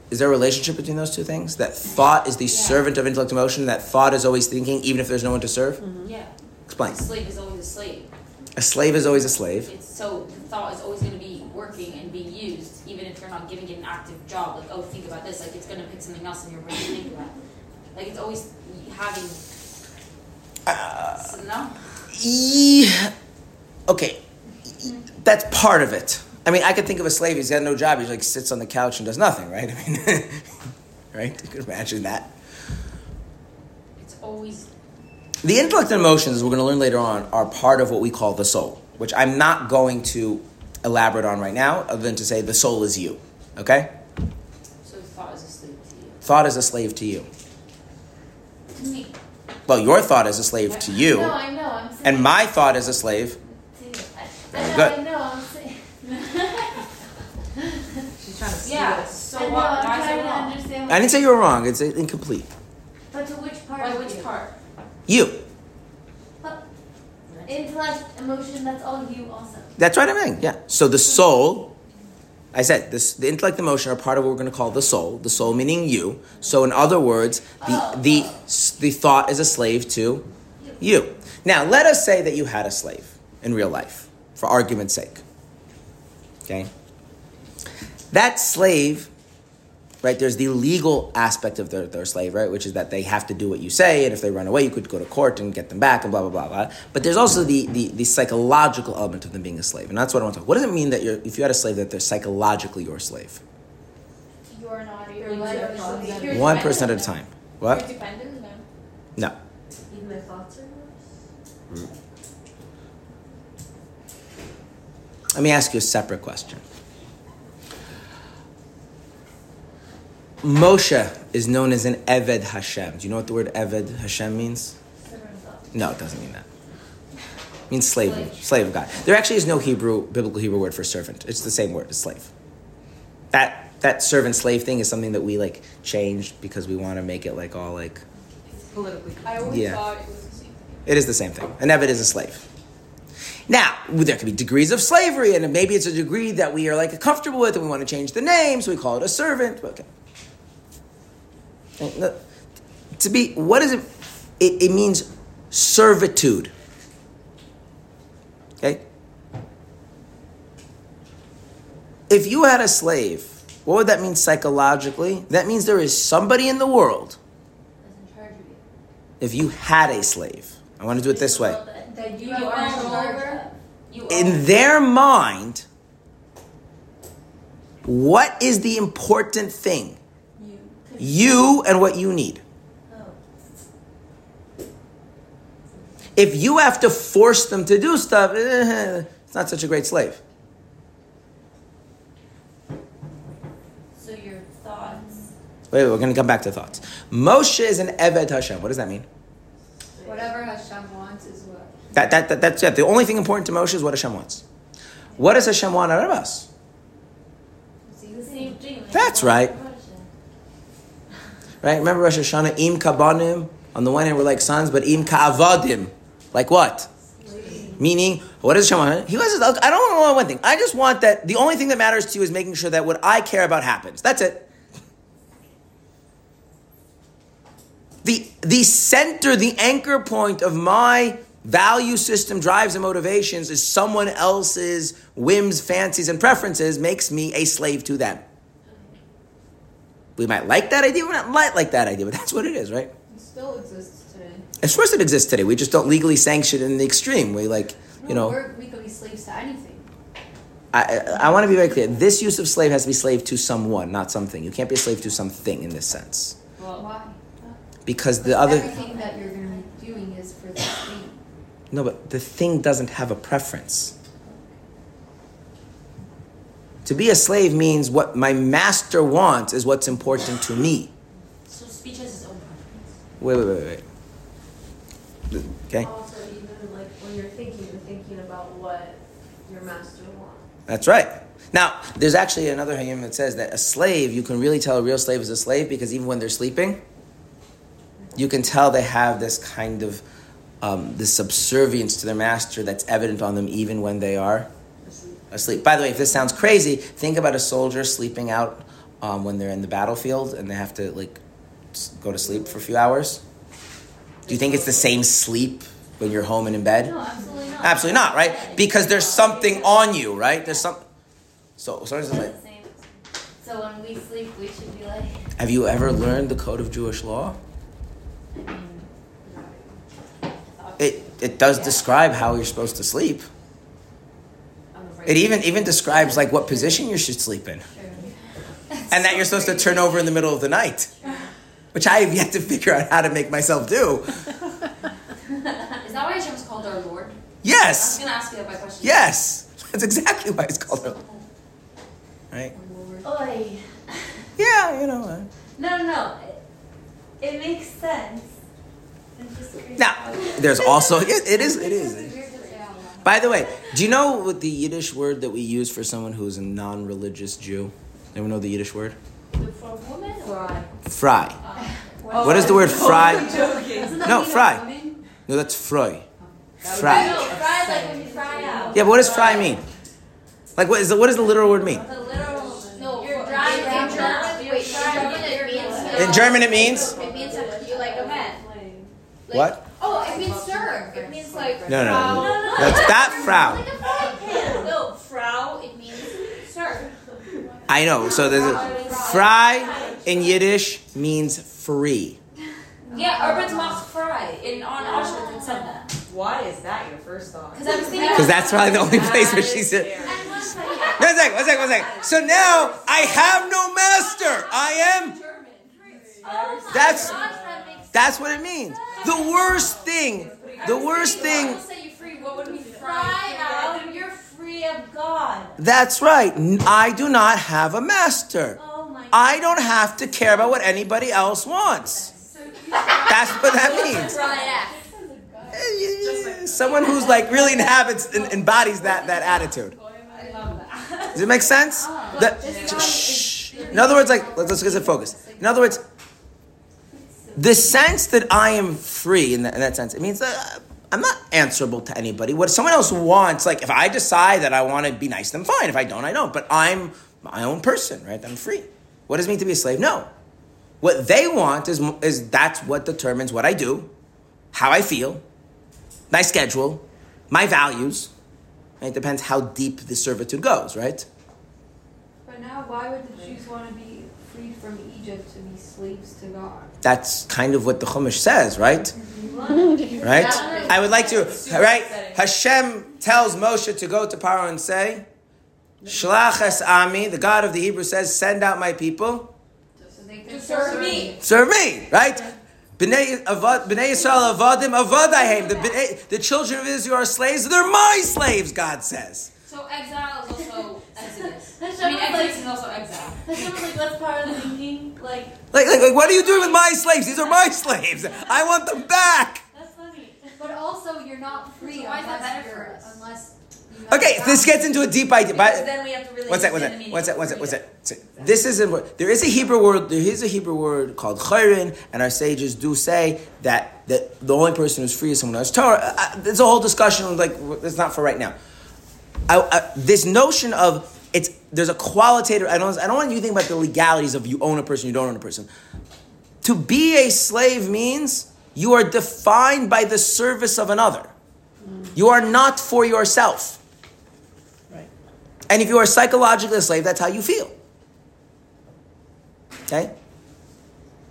Speaker 1: is there a relationship between those two things? That thought is the servant of intellect and emotion, that thought is always thinking, even if there's no one to serve? Mm-hmm.
Speaker 8: Yeah.
Speaker 1: Explain.
Speaker 8: A slave is always a slave.
Speaker 1: A slave is always a slave.
Speaker 8: It's so the thought is always going to be working and being used, even if you're not giving it an active job. Like, oh, think about this. Like, it's going to pick something else in your brain to think about. Like, it's always having. No.
Speaker 1: Yeah. Okay. That's part of it. I mean, I could think of a slave, he's got no job, he like sits on the couch and does nothing, right? I mean, right? You could imagine that.
Speaker 8: It's always.
Speaker 1: The intellect and emotions, we're going to learn later on, are part of what we call the soul, which I'm not going to elaborate on right now, other than to say the soul is you. Okay?
Speaker 8: So, thought is a slave to you.
Speaker 1: Thought is a slave to you.
Speaker 8: To me.
Speaker 1: Well, your thought is a slave to you,
Speaker 2: No, I know. I'm saying.
Speaker 1: and my thought is a slave.
Speaker 2: to you. I,
Speaker 1: Very
Speaker 2: I know.
Speaker 1: good.
Speaker 2: I know. I'm saying.
Speaker 6: She's trying to steal
Speaker 8: Yeah.
Speaker 6: it.
Speaker 8: So,
Speaker 2: I
Speaker 8: what,
Speaker 2: I'm
Speaker 8: why is it wrong?
Speaker 2: understand.
Speaker 1: I didn't say you were wrong, it's incomplete.
Speaker 2: But to which part?
Speaker 8: By which
Speaker 2: you?
Speaker 8: part?
Speaker 1: You.
Speaker 2: But intellect, emotion. That's all you also.
Speaker 1: That's right, I'm saying. Yeah. So the soul, I said, this, the intellect and emotion are part of what we're going to call the soul. The soul meaning you. So in other words, the, the, the thought is a slave to you. Now, let us say that you had a slave in real life, for argument's sake. Okay? That slave, right, there's the legal aspect of their, their slave, right, which is that they have to do what you say, and if they run away, you could go to court and get them back, and blah, blah, blah, blah. But there's also the, the, the psychological element of them being a slave, and that's what I want to talk What does it mean that you're, if you had a slave, that they're psychologically your slave?
Speaker 5: You're not
Speaker 2: You're
Speaker 5: able
Speaker 2: like-
Speaker 5: to.
Speaker 2: you're
Speaker 1: One
Speaker 5: dependent
Speaker 1: person at a time. What?
Speaker 5: You're dependent on them.
Speaker 1: No.
Speaker 2: Even my thoughts are yours.
Speaker 1: Let me ask you a separate question. Moshe is known as an Eved Hashem. Do you know what the word Eved Hashem means?
Speaker 2: Servant of thought.
Speaker 1: No, it doesn't mean that. It means slave, slave of God. There actually is no Hebrew, biblical Hebrew word for servant. It's the same word as slave. That that servant slave thing is something that we like changed because we want to make it like all like
Speaker 6: Politically.
Speaker 5: I always
Speaker 1: Yeah.
Speaker 5: thought it was the same thing.
Speaker 1: it is the same thing. An Eved is a slave. Now, there could be degrees of slavery, and maybe it's a degree that we are like comfortable with, and we want to change the name, so we call it a servant. Okay. To be, what is it? It, it means servitude. Okay? If you had a slave, what would that mean psychologically? That means there is somebody in the world,
Speaker 2: in charge of you.
Speaker 1: if you had a slave. I want to do it this way.
Speaker 2: That, that you,
Speaker 8: You
Speaker 2: are in
Speaker 8: own
Speaker 2: charge
Speaker 8: over.
Speaker 2: of.
Speaker 8: You own.
Speaker 1: in their mind, what is the important thing?
Speaker 2: You.
Speaker 1: And what you need. If you have to force them to do stuff, eh, it's not such a great slave.
Speaker 2: So your thoughts.
Speaker 1: Wait, wait, we're going to come back to thoughts. Moshe is an Eved Hashem. What does that mean?
Speaker 5: Whatever Hashem wants is what.
Speaker 1: That, that, that, that's it. The only thing important to Moshe is what Hashem wants. What does Hashem want out of us?
Speaker 2: See the same thing.
Speaker 1: That's right. Right? Remember Rosh Hashanah, im kabanim? On the one hand, we're like sons, but im ka'avadim. Like what? Meaning, what does Hashem want? He wants, I don't want one thing. I just want that, the only thing that matters to you is making sure that what I care about happens. That's it. The, the center, the anchor point of my value system, drives, and motivations is someone else's whims, fancies, and preferences makes me a slave to them. We might like that idea, we might not like that idea, but that's what it is, right?
Speaker 5: It still exists today.
Speaker 1: Of course, it exists today. We just don't legally sanction it in the extreme. We like, you know.
Speaker 5: we could be slaves to anything.
Speaker 1: I, I, I want to be very clear. This use of slave has to be slave to someone, not something. You can't be a slave to something in this sense,
Speaker 8: Well,
Speaker 5: Why?
Speaker 1: because the other.
Speaker 5: Everything that you're going to be doing is for this thing.
Speaker 1: No, but the thing doesn't have a preference. To be a slave means what my master wants is what's important to me.
Speaker 8: so speech has its own preference.
Speaker 1: Wait, wait, wait, wait. Okay.
Speaker 3: Also, even like when you're thinking, you're thinking about what your master wants.
Speaker 1: That's right. Now, there's actually another hayim that says that a slave, you can really tell a real slave is a slave because even when they're sleeping, you can tell they have this kind of um, this subservience to their master that's evident on them even when they are asleep. By the way, if this sounds crazy, think about a soldier sleeping out um, when they're in the battlefield and they have to like go to sleep for a few hours. Do you think it's the same sleep when you're home and in bed?
Speaker 4: No, absolutely not.
Speaker 1: Absolutely not, right? Because there's something on you, right? There's some. So, so it's like,
Speaker 4: It's the same. So when we sleep, we should be like,
Speaker 1: have you ever learned the code of Jewish law?
Speaker 4: I mean,
Speaker 1: It it does describe how you're supposed to sleep. It even even describes like what position you should sleep in, and that you're supposed to turn over in the middle of the night, which I have yet to figure out how to make myself do.
Speaker 8: Is that why Hashem's called our Lord? Yes. I was gonna ask you that by question.
Speaker 1: yes, that's exactly why it's called. a- Right?
Speaker 4: Oi.
Speaker 1: Yeah, you know. uh,
Speaker 4: No, no, no. It, it makes sense. It's just crazy.
Speaker 1: Now, there's also it, it is it is. By the way, do you know what the Yiddish word that we use for someone who's a non-religious Jew? Anyone know the Yiddish word?
Speaker 5: For a woman or?
Speaker 1: Fry. Uh, what is the word oh, fry? No, fry. No, that's fry.
Speaker 4: No,
Speaker 1: Fry.
Speaker 4: fry like when you fry out.
Speaker 1: Yeah, but what does fry mean? Like, what is the, what does the literal word mean?
Speaker 4: The literal.
Speaker 5: No,
Speaker 4: You're drying
Speaker 5: in German, wait, German it means.
Speaker 1: In German, it means
Speaker 5: It means you like a man. Like-
Speaker 1: what?
Speaker 5: Oh, it means sir. It means like.
Speaker 1: No, no,
Speaker 5: Frau.
Speaker 1: no.
Speaker 4: No, no,
Speaker 1: That's
Speaker 4: no.
Speaker 1: that Frau.
Speaker 4: Like a pan.
Speaker 5: No, Frau, it means sir.
Speaker 1: I know. So there's a fry in Yiddish means free.
Speaker 8: Yeah, Arbeit Macht Frei. In on Auschwitz it said that.
Speaker 3: Why is that your first thought?
Speaker 8: Because I was thinking
Speaker 1: Because that's probably the only place where she said.
Speaker 4: And one second.
Speaker 1: One second, one second, one second. So now I have no master. I am.
Speaker 4: Oh
Speaker 1: That's-
Speaker 4: gosh, that makes
Speaker 1: That's what it means. The worst thing. The worst thing.
Speaker 8: I'll set you free. What would be
Speaker 4: Fry out, you're free of God.
Speaker 1: That's right. I do not have a master.
Speaker 4: Oh my
Speaker 1: I don't have to care about what anybody else wants. That's what that means. Eh, Someone who's like really inhabits and embodies that, that attitude. Does it make sense? That- shh. In other words, like let's, let's get focus. In other words, the sense that I am free in that, in that sense, it means that I'm not answerable to anybody. What someone else wants, like if I decide that I want to be nice, then fine. If I don't, I don't. But I'm my own person, right? I'm free. What does it mean to be a slave? No. What they want is is that's what determines what I do, how I feel, my schedule, my values. It depends how deep the servitude goes, right?
Speaker 2: But now, why would the Jews want to be from Egypt to be slaves to God?
Speaker 1: That's kind of what the Chumash says, right? Right? I would like to, right? Hashem tells Moshe to go to Paro and say, Shlach es ami, the God of the Hebrews says, send out my people,
Speaker 8: To serve me.
Speaker 1: serve me, right? B'nai avad- B'nai Yisrael avadim avadayim. The, the children of Israel are slaves, they're my slaves, God says.
Speaker 8: So exile is also exodus.
Speaker 4: Hashem
Speaker 8: I mean,
Speaker 4: was
Speaker 8: exodus is also exile.
Speaker 4: Hashem was like, that's part of the thinking. Like,
Speaker 1: Like, like, like, what are you doing with my slaves? These are my slaves. I want them back.
Speaker 4: that's funny.
Speaker 2: But also, you're not free
Speaker 8: So why is that better for us?
Speaker 2: unless.
Speaker 1: Okay, this gets into a deep idea.
Speaker 3: Because
Speaker 1: But
Speaker 3: then we have to really
Speaker 1: What's that? What's that?
Speaker 3: the meaning
Speaker 1: What's that? What's that? What's
Speaker 3: freedom.
Speaker 1: that? This is important. There is a Hebrew word. There is a Hebrew word called chayrin, and our sages do say that that the only person who's free is someone who has Torah. Uh, uh, there's a whole discussion. Like it's not for right now. I, I, this notion of it's there's a qualitative. I don't. I don't want you to think about the legalities of you own a person, you don't own a person. To be a slave means you are defined by the service of another. You are not for yourself.
Speaker 7: Right.
Speaker 1: And if you are psychologically a slave, that's how you feel. Okay?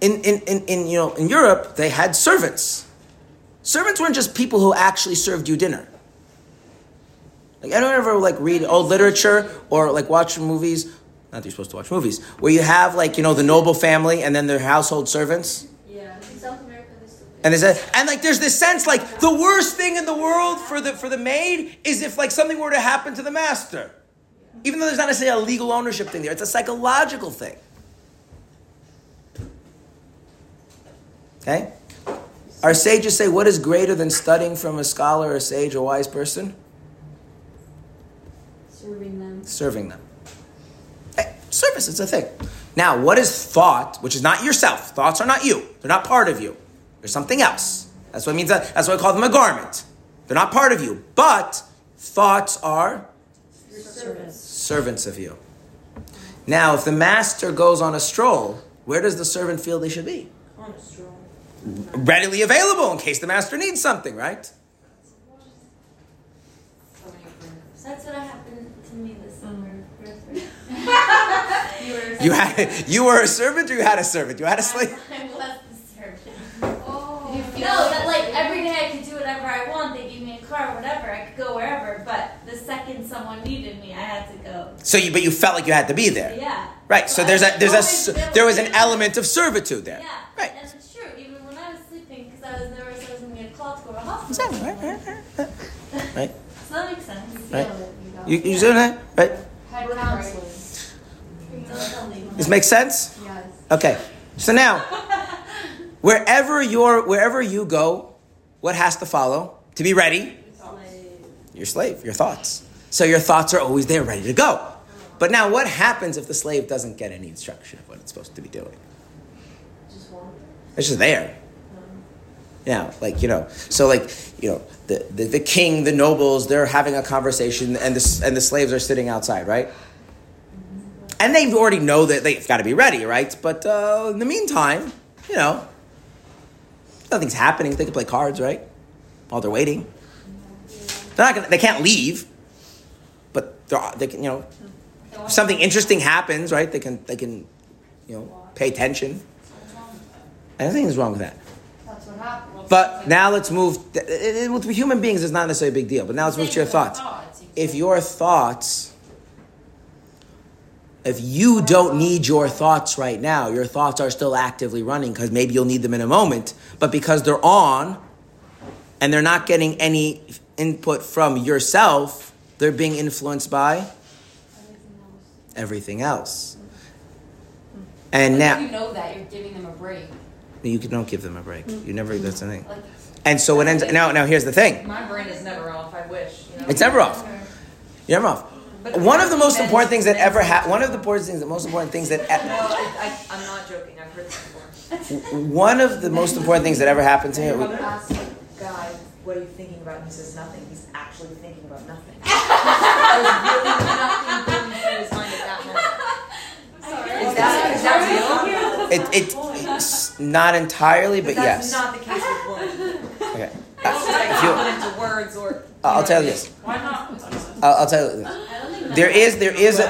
Speaker 1: In, in, in, in, you know, in Europe, they had servants. Servants weren't just people who actually served you dinner. Like, anyone ever like read old literature or like watch movies? Not that you're supposed to watch movies. Where you have like, you know, the noble family and then their household servants.
Speaker 2: Yeah. In South America, is
Speaker 1: And there's a, and like there's this sense like the worst thing in the world for the for the maid is if like something were to happen to the master. Even though there's not necessarily a legal ownership thing there, it's a psychological thing. Okay? Our sages say what is greater than studying from a scholar, a sage, a wise person?
Speaker 2: Serving them
Speaker 1: Serving them. Eh, Service, is a thing. Now, what is thought, which is not yourself? Thoughts are not you. They're not part of you. They're something else. That's what it means. That, that's why I call them a garment. They're not part of you. But thoughts are servants of you. Now, if the master goes on a stroll, where does the servant feel they should be?
Speaker 3: On a stroll.
Speaker 1: Readily available in case the master needs something, right?
Speaker 8: So many agreements.
Speaker 4: So that's what happened to me this summer. birthday.
Speaker 5: You were
Speaker 1: You had you were a servant or you had a servant? You had a slave?
Speaker 4: I was the servant.
Speaker 5: Oh.
Speaker 4: No, that like every day I could do whatever I want. They gave me a car, or whatever. I could go wherever. But the second someone needed me, I had to go.
Speaker 1: So you but you felt like you had to be there.
Speaker 4: Yeah.
Speaker 1: Right. So
Speaker 4: But
Speaker 1: there's a there's a
Speaker 4: always
Speaker 1: there was an
Speaker 4: like-
Speaker 1: element of servitude there.
Speaker 4: Yeah.
Speaker 1: Right.
Speaker 4: And it's true. Even when I was sleeping, because I was nervous, I was gonna get called to go to hospital.
Speaker 1: Exactly. Right. Right.
Speaker 4: So that makes sense.
Speaker 1: Right.
Speaker 2: Feel it, you?
Speaker 1: You you doing that? Right.
Speaker 2: Head counseling.
Speaker 4: Don't tell me.
Speaker 1: Does this makes sense.
Speaker 2: Yes.
Speaker 1: Okay. So now, wherever you're wherever you go, what has to follow to be ready? Your slave. Your thoughts. So your thoughts are always there, ready to go. But now, what happens if the slave doesn't get any instruction of what it's supposed to be doing?
Speaker 2: Just.
Speaker 1: It's just there. Yeah, like you know, so like you know, the, the, the king, the nobles, they're having a conversation, and the and the slaves are sitting outside, right? And they already know that they've got to be ready, right? But uh, in the meantime, you know, nothing's happening. They can play cards, right? While they're waiting, they're not gonna. They can't leave, but they can, you know, if something interesting happens, right? They can they can, you know, pay attention. And nothing is wrong with that. But now let's move. it- it- With human beings, it's not necessarily a big deal. But now let's move to your thoughts. If your thoughts, if you don't need your thoughts right now, your thoughts are still actively running because maybe you'll need them in a moment. But because they're on, and they're not getting any input from yourself, they're being influenced by everything else. And
Speaker 8: Like,
Speaker 1: now
Speaker 8: you know that you're giving them a break.
Speaker 1: you don't give them a break. You never. Mm-hmm. That's the thing.
Speaker 8: Like
Speaker 1: And so it ends. Now, now here's the thing.
Speaker 3: My brain is never off. I wish. You know?
Speaker 1: It's never off. You're never off.
Speaker 3: But
Speaker 1: One of the most
Speaker 3: men-
Speaker 1: important things that ever happened. One of the important things. The most important things that.
Speaker 3: No, it, I, I'm not joking. I've heard this before.
Speaker 1: One of the most important things that ever happened to me.
Speaker 3: You ask a guy, what are you thinking about? And he says nothing. He's actually thinking about nothing. There's really nothing going through his mind at that moment. Is that, is that real?
Speaker 1: It, it, it's not entirely, but
Speaker 3: That's
Speaker 1: yes.
Speaker 3: not the case with women.
Speaker 1: Okay.
Speaker 3: It's
Speaker 1: If you-
Speaker 3: into words or.
Speaker 1: I'll tell you this.
Speaker 8: why not?
Speaker 1: I'll, I'll tell you this. There is there is a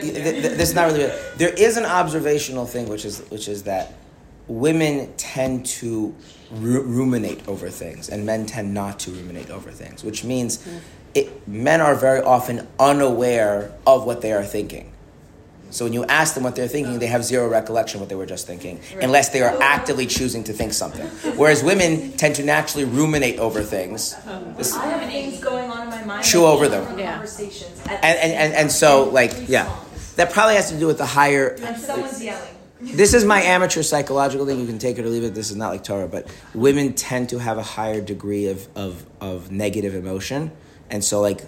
Speaker 1: th- th- this is not really there is an observational thing which is which is that women tend to ru- ruminate over things and men tend not to ruminate over things which means it, men are very often unaware of what they are thinking so when you ask them what they're thinking they have zero recollection of what they were just thinking unless they are actively choosing to think something whereas women tend to naturally ruminate over things This-
Speaker 3: I have things going on in my mind.
Speaker 1: Chew over them.
Speaker 3: from
Speaker 7: Yeah.
Speaker 3: Conversations.
Speaker 1: And, and, and, and so like yeah that probably has to do with the higher
Speaker 3: And someone's yelling.
Speaker 1: this is my amateur psychological thing you can take it or leave it this is not like torah but women tend to have a higher degree of, of, of negative emotion and so like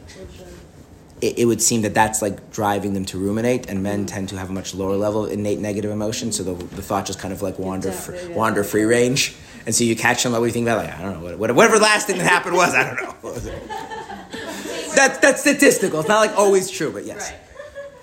Speaker 1: it, it would seem that that's like driving them to ruminate and men tend to have a much lower level of innate negative emotion so the, the thought just kind of like wander fr-
Speaker 7: yeah.
Speaker 1: wander free range and so you catch them like what do you think about like i don't know what- whatever the last thing that happened was i don't know that's that's statistical it's not like always true but yes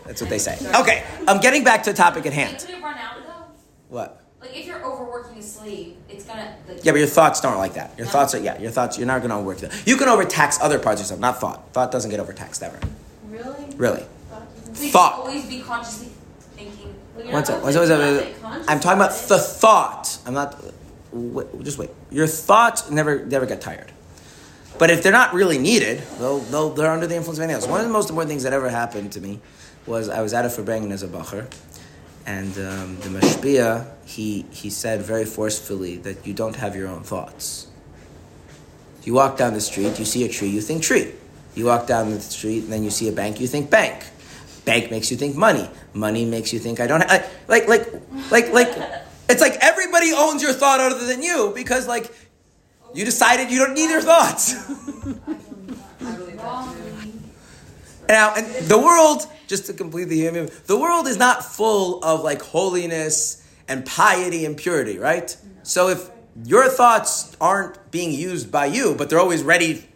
Speaker 1: that's what they say okay i'm getting back to the topic at hand
Speaker 8: Could it run out though?
Speaker 1: what
Speaker 8: Like if you're overworking a slave, it's gonna. Like,
Speaker 1: Yeah, but your thoughts don't like that. Your thoughts are yeah. Your thoughts. You're not going to overwork them. You can overtax other parts of yourself, not thought. Thought doesn't get overtaxed ever.
Speaker 2: Really?
Speaker 1: Really.
Speaker 8: So
Speaker 1: Thought.
Speaker 8: always be consciously thinking.
Speaker 1: One
Speaker 4: not
Speaker 1: sec. One
Speaker 4: supposed
Speaker 1: sec.
Speaker 4: to
Speaker 1: One
Speaker 4: be
Speaker 1: sec.
Speaker 4: conscious
Speaker 1: I'm talking about the thought. I'm not. Wait, just wait. Your thoughts never never get tired. But if they're not really needed, they'll, they'll, they're under the influence of anything else. One of the most important things that ever happened to me was I was at a Farbrengen as a bacher, and um, the mashpia he he said very forcefully that you don't have your own thoughts. You walk down the street, you see a tree, you think tree. You walk down the street, and then you see a bank, you think bank. Bank makes you think money. Money makes you think I don't ha- like like like like. It's like everybody owns your thought other than you because like you decided you don't need your thoughts. Now, and the world, just to complete the human, the world is not full of like holiness and piety and purity, right? So if your thoughts aren't being used by you, but they're always ready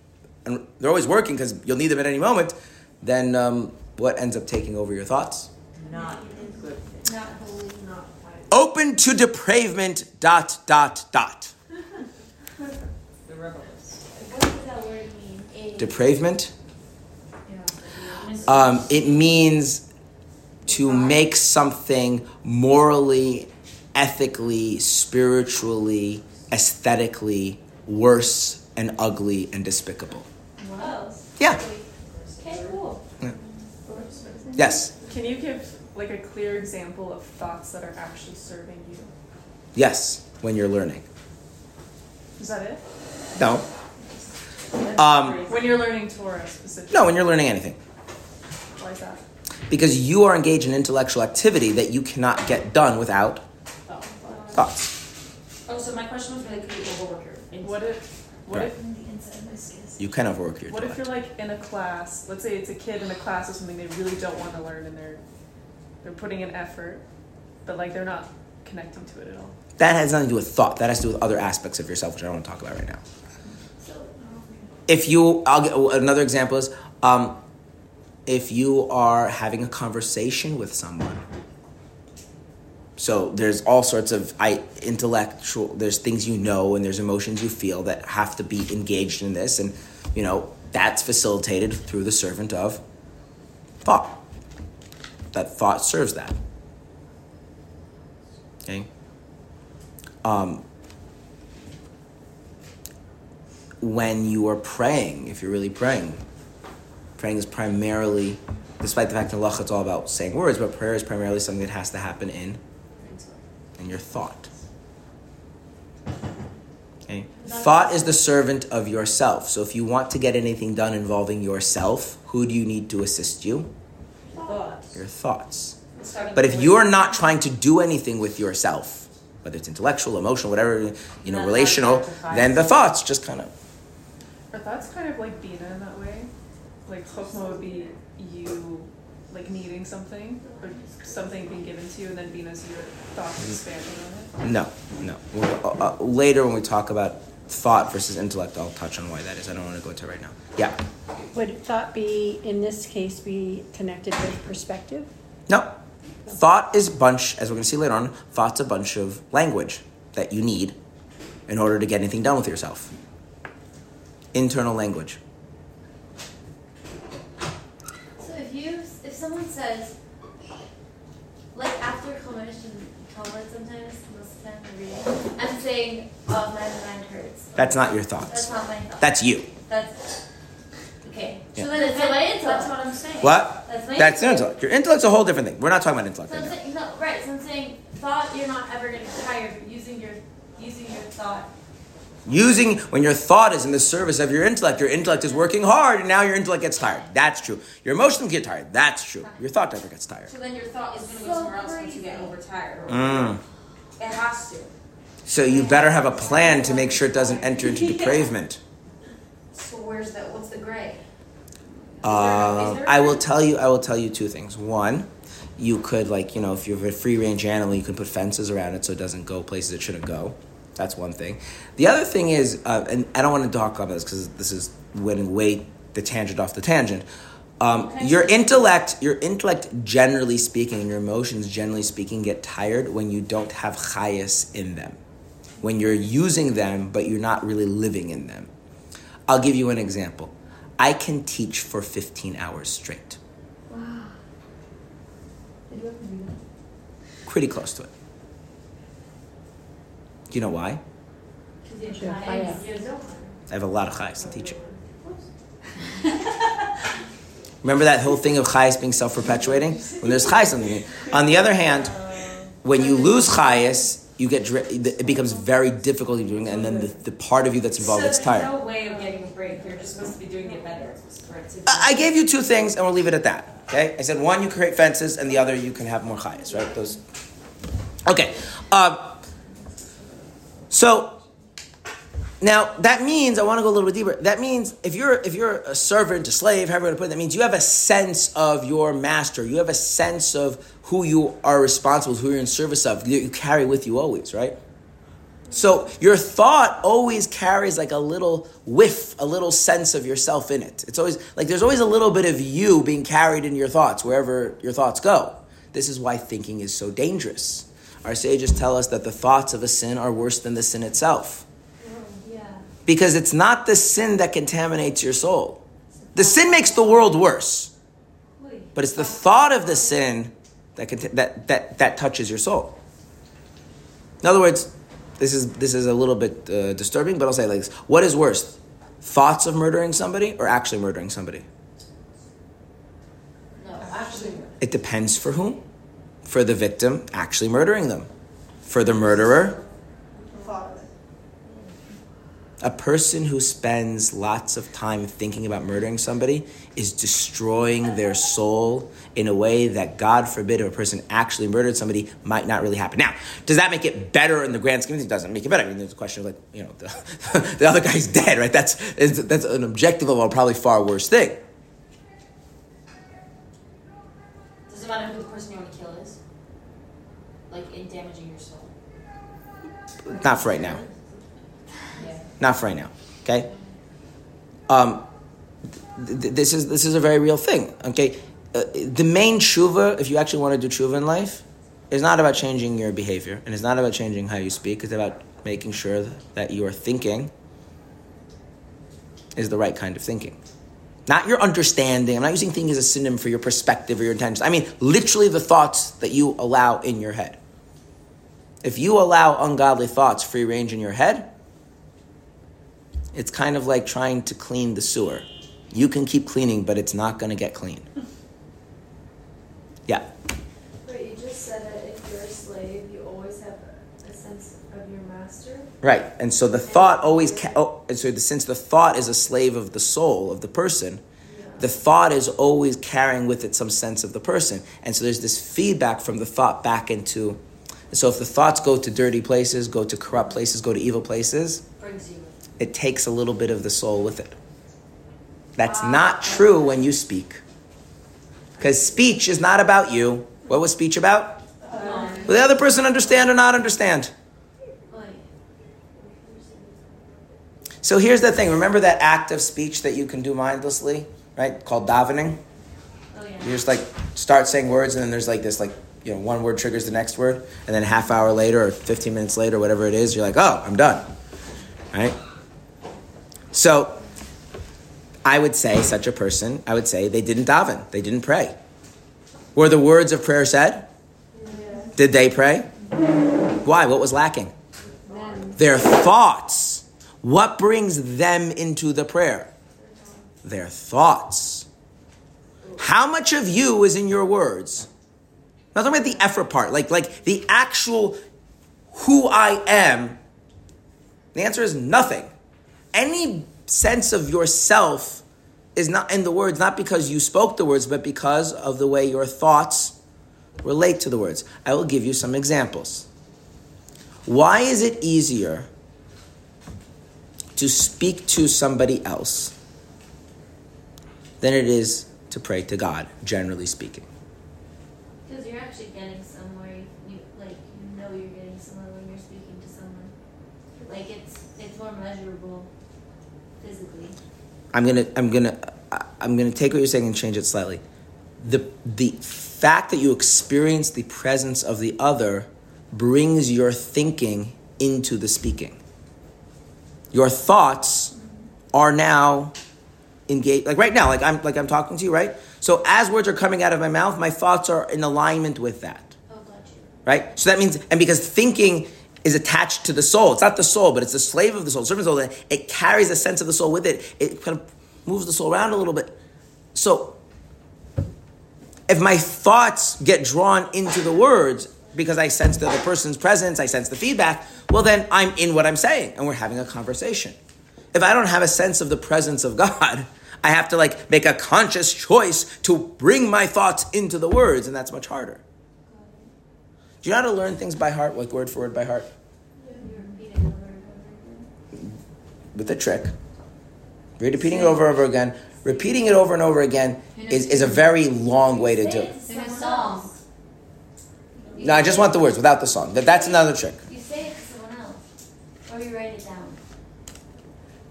Speaker 1: and they're always working because you'll need them at any moment, then um, what ends up taking over your thoughts?
Speaker 3: Not good.
Speaker 2: Not holy, not pious.
Speaker 1: Open to depravement, dot, dot, dot.
Speaker 6: The rebels.
Speaker 4: What does that word mean?
Speaker 1: Depravement? Um, it means to make something morally, ethically, spiritually, aesthetically worse and ugly and despicable.
Speaker 4: Wow.
Speaker 1: Yeah.
Speaker 4: Okay, cool.
Speaker 1: Yes.
Speaker 6: Can you give like a clear example of thoughts that are actually serving you?
Speaker 1: Yes. When you're learning.
Speaker 6: Is that it?
Speaker 1: No. Um,
Speaker 6: when you're learning Torah specifically.
Speaker 1: no, when you're learning anything.
Speaker 6: Why is that?
Speaker 1: Because you are engaged in intellectual activity that you cannot get done without
Speaker 6: Oh.
Speaker 1: thoughts.
Speaker 8: Oh, so my question was really, could you overwork your?
Speaker 6: What if? What
Speaker 1: Right.
Speaker 6: if?
Speaker 1: You can overwork your
Speaker 6: What if you're like in a class? Let's say it's a kid in a class or something they really don't want to learn, and they're they're putting in effort, but like they're not connecting to it at all.
Speaker 1: That has nothing to do with thought. That has to do with other aspects of yourself, which I don't want to talk about right now. If you, I'll get another example is, um, if you are having a conversation with someone. So there's all sorts of I, intellectual. There's things you know, and there's emotions you feel that have to be engaged in this, and you know that's facilitated through the servant of thought. That thought serves that. Okay. Um, when you are praying, if you're really praying, praying is primarily, despite the fact that Allah it's all about saying words, but prayer is primarily something that has to happen in in your thought. Okay? Thought is the servant of yourself. So if you want to get anything done involving yourself, who do you need to assist you?
Speaker 7: Thoughts.
Speaker 1: Your thoughts. But if you're not trying to do anything with yourself, whether it's intellectual, emotional, whatever, you know, relational, then the thoughts just kind of
Speaker 6: Are thoughts kind of like Bina in that way? Like Chokmah would be you like needing something or something being given to you, and then being as your thoughts expanding on it.
Speaker 1: No, no. We'll, uh, uh, later, when we talk about thought versus intellect, I'll touch on why that is. I don't want to go into it right now. Yeah.
Speaker 7: Would thought be, in this case, be connected with perspective?
Speaker 1: No. Thought is a bunch, as we're going to see later on, thought's a bunch of language that you need in order to get anything done with yourself. Internal language.
Speaker 4: So if you, if someone says, like after Chumash and Talmud sometimes, most of the time we read, I'm saying, oh, my mind hurts.
Speaker 1: That's not your
Speaker 4: That's
Speaker 1: thoughts.
Speaker 4: not my thought.
Speaker 1: That's you.
Speaker 4: That's, okay.
Speaker 1: Yeah.
Speaker 4: So then it's my intellect.
Speaker 8: That's what I'm saying.
Speaker 1: What?
Speaker 4: That's my
Speaker 1: That's your intellect. Your intellect's a whole different thing. We're not talking about intellect
Speaker 4: So
Speaker 1: right
Speaker 4: I'm
Speaker 1: now.
Speaker 4: saying, no, right, so I'm saying, thought, you're not ever gonna get tired using your, using your thought.
Speaker 1: Using when your thought is in the service of your intellect, your intellect is working hard, and now your intellect gets tired. That's true. Your emotions get tired. That's true. Your thought never gets tired.
Speaker 8: So then your thought is going to go somewhere else once you get overtired.
Speaker 1: Mm.
Speaker 8: It has to.
Speaker 1: So you better have a plan to make sure it doesn't enter into depravement.
Speaker 8: So where's that? What's the gray?
Speaker 1: Uh, I will tell you. I will tell you two things. One, you could like you know if you have a free range animal, you can put fences around it so it doesn't go places it shouldn't go. That's one thing. The other thing is, uh, and I don't want to talk about this because this is winning way the tangent off the tangent. Um, Your intellect, your intellect, generally speaking, and your emotions, generally speaking, get tired when you don't have chayas in them. When you're using them, but you're not really living in them. I'll give you an example. I can teach for 15 hours straight. Wow. Did you ever do that? Pretty close to it. Do you know why?
Speaker 7: Because you have fire.
Speaker 1: I have a lot of chayas in teaching. Remember that whole thing of chayas being self-perpetuating? When there's chayas on the On the other hand, when you lose chayas, you get dri- it becomes very difficult to doing, and then the, the part of you that's involved gets tired.
Speaker 8: There's no way of getting a break. You're just supposed to be doing it better.
Speaker 1: I gave you two things, and we'll leave it at that. Okay? I said one, you create fences, and the other, you can have more chayas, right? Those. Okay. Uh, so Now that means I want to go a little bit deeper. That means if you're if you're a servant, a slave, however you want to put it, that means you have a sense of your master. You have a sense of who you are responsible, who you're in service of. You, you carry with you always, right? So your thought always carries like a little whiff, a little sense of yourself in it. It's always like there's always a little bit of you being carried in your thoughts wherever your thoughts go. This is why thinking is so dangerous. Our sages tell us that the thoughts of a sin are worse than the sin itself. Because it's not the sin that contaminates your soul. The sin makes the world worse, but it's the thought of the sin that, cont- that, that, that touches your soul. In other words, this is, this is a little bit uh, disturbing, but I'll say like this. What is worse? Thoughts of murdering somebody or actually murdering somebody?
Speaker 8: No.
Speaker 3: Actually,
Speaker 1: It depends for whom. For the victim, actually murdering them. For the murderer. A person who spends lots of time thinking about murdering somebody is destroying their soul in a way that, God forbid, if a person actually murdered somebody, might not really happen. Now, does that make it better in the grand scheme of things? It doesn't make it better. I mean, there's a question of like, you know, the, the other guy's dead, right? That's that's an objective level, probably far worse thing.
Speaker 8: Does it matter who the person you want to kill is? Like in damaging your soul.
Speaker 1: Not for right now. Not for right now. Okay. Um, th- th- this is this is a very real thing. Okay. Uh, the main tshuva, if you actually want to do tshuva in life, is not about changing your behavior, and it's not about changing how you speak. It's about making sure that your thinking is the right kind of thinking. Not your understanding. I'm not using thinking as a synonym for your perspective or your intentions. I mean literally the thoughts that you allow in your head. If you allow ungodly thoughts free range in your head, it's kind of like trying to clean the sewer. You can keep cleaning, but it's not going to get clean. Yeah.
Speaker 2: But you just said that if you're a slave, you always have a sense of your master.
Speaker 1: Right. And so the thought always, ca- oh, and so the, since the thought is a slave of the soul, of the person, the thought is always carrying with it some sense of the person. And so there's this feedback from the thought back into. So if the thoughts go to dirty places, go to corrupt places, go to evil places,
Speaker 8: Brings you.
Speaker 1: It takes a little bit of the soul with it. That's not true when you speak. Because speech is not about you. What was speech about? Will the other person understand or not understand? So here's the thing. Remember that act of speech that you can do mindlessly, right? Called davening.
Speaker 4: Oh yeah.
Speaker 1: You just like start saying words, and then there's like this, like you know, one word triggers the next word, and then a half hour later or 15 minutes later, whatever it is, you're like, oh, I'm done, right? So I would say such a person, I would say they didn't daven, they didn't pray. Were the words of prayer said? Did they pray? Why? What was lacking? Their thoughts. What brings them into the prayer? Their thoughts. How much of you is in your words? Not talking about the effort part, like like the actual who I am. The answer is nothing. Any sense of yourself is not in the words, not because you spoke the words, but because of the way your thoughts relate to the words. I will give you some examples. Why is it easier to speak to somebody else than it is to pray to God, generally speaking?
Speaker 4: Because you're actually getting somewhere. You like you know you're getting somewhere when you're speaking to someone. Like it's it's more measurable physically.
Speaker 1: I'm gonna I'm gonna I'm gonna take what you're saying and change it slightly. The the fact that you experience the presence of the other brings your thinking into the speaking. Your thoughts are now engaged like right now, like I'm like I'm talking to you, right? So as words are coming out of my mouth, my thoughts are in alignment with that.
Speaker 4: Oh, got you.
Speaker 1: right? So that means, and because thinking is attached to the soul, it's not the soul, but it's the slave of the soul, servant of the soul. It carries a sense of the soul with it. It kind of moves the soul around a little bit. So, if my thoughts get drawn into the words because I sense the other person's presence, I sense the feedback, well, then I'm in what I'm saying, and we're having a conversation. If I don't have a sense of the presence of God, I have to like make a conscious choice to bring my thoughts into the words, and that's much harder. Do you know how to learn things by heart, like word for word by heart?
Speaker 4: You're repeating the word over again.
Speaker 1: with a trick. Repeating it over and over again. Repeating it over and over again is, is a very long way to do it.
Speaker 4: it to
Speaker 5: Sing a
Speaker 4: someone
Speaker 5: song.
Speaker 4: else.
Speaker 1: No, I just want the words without the song. That, that's another trick.
Speaker 4: You say it to someone else, or you write it down.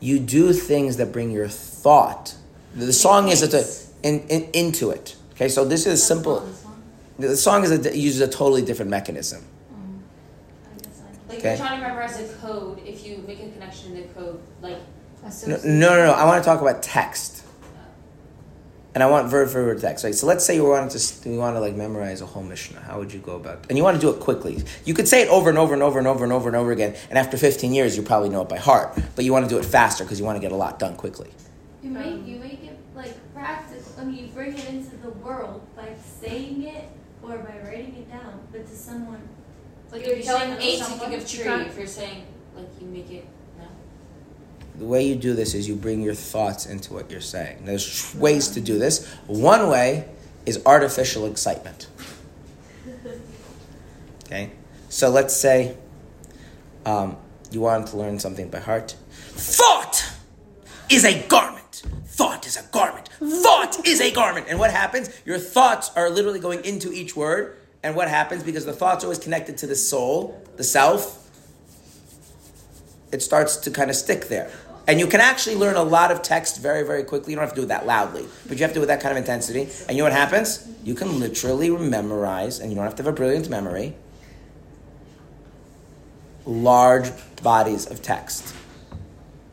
Speaker 1: You do things that bring your thought. The song is a, in, in, into it. Okay, so this is simple. The song is a, uses a totally different mechanism.
Speaker 4: I.
Speaker 8: Like
Speaker 1: Okay.
Speaker 8: you're trying to memorize a code. If you make a connection in the code, like
Speaker 1: No, no, no, no. I want to talk about text, and I want word for word text. Right. So let's say you wanted to you want to like memorize a whole Mishnah. How would you go about? And you want to do it quickly. You could say it over and over and over and over and over and over again. And after fifteen years, you probably know it by heart. But you want to do it faster because you want to get a lot done quickly.
Speaker 4: You make you make it like practical. I mean, you bring it into the world by saying it or by writing it down, but to someone.
Speaker 8: like
Speaker 4: You're
Speaker 8: if you're saying
Speaker 4: telling
Speaker 8: A to think of tree. If you're saying like you make it no.
Speaker 1: The way you do this is you bring your thoughts into what you're saying. There's ways to do this. One way is artificial excitement. Okay? So let's say um, you want to learn something by heart. Thought is a garment. Thought is a garment. Thought is a garment. And what happens? Your thoughts are literally going into each word. And what happens? Because the thoughts are always connected to the soul, the self, it starts to kind of stick there. And you can actually learn a lot of text very, very quickly. You don't have to do it that loudly, but you have to do it with that kind of intensity. And you know what happens? You can literally memorize, and you don't have to have a brilliant memory, large bodies of text.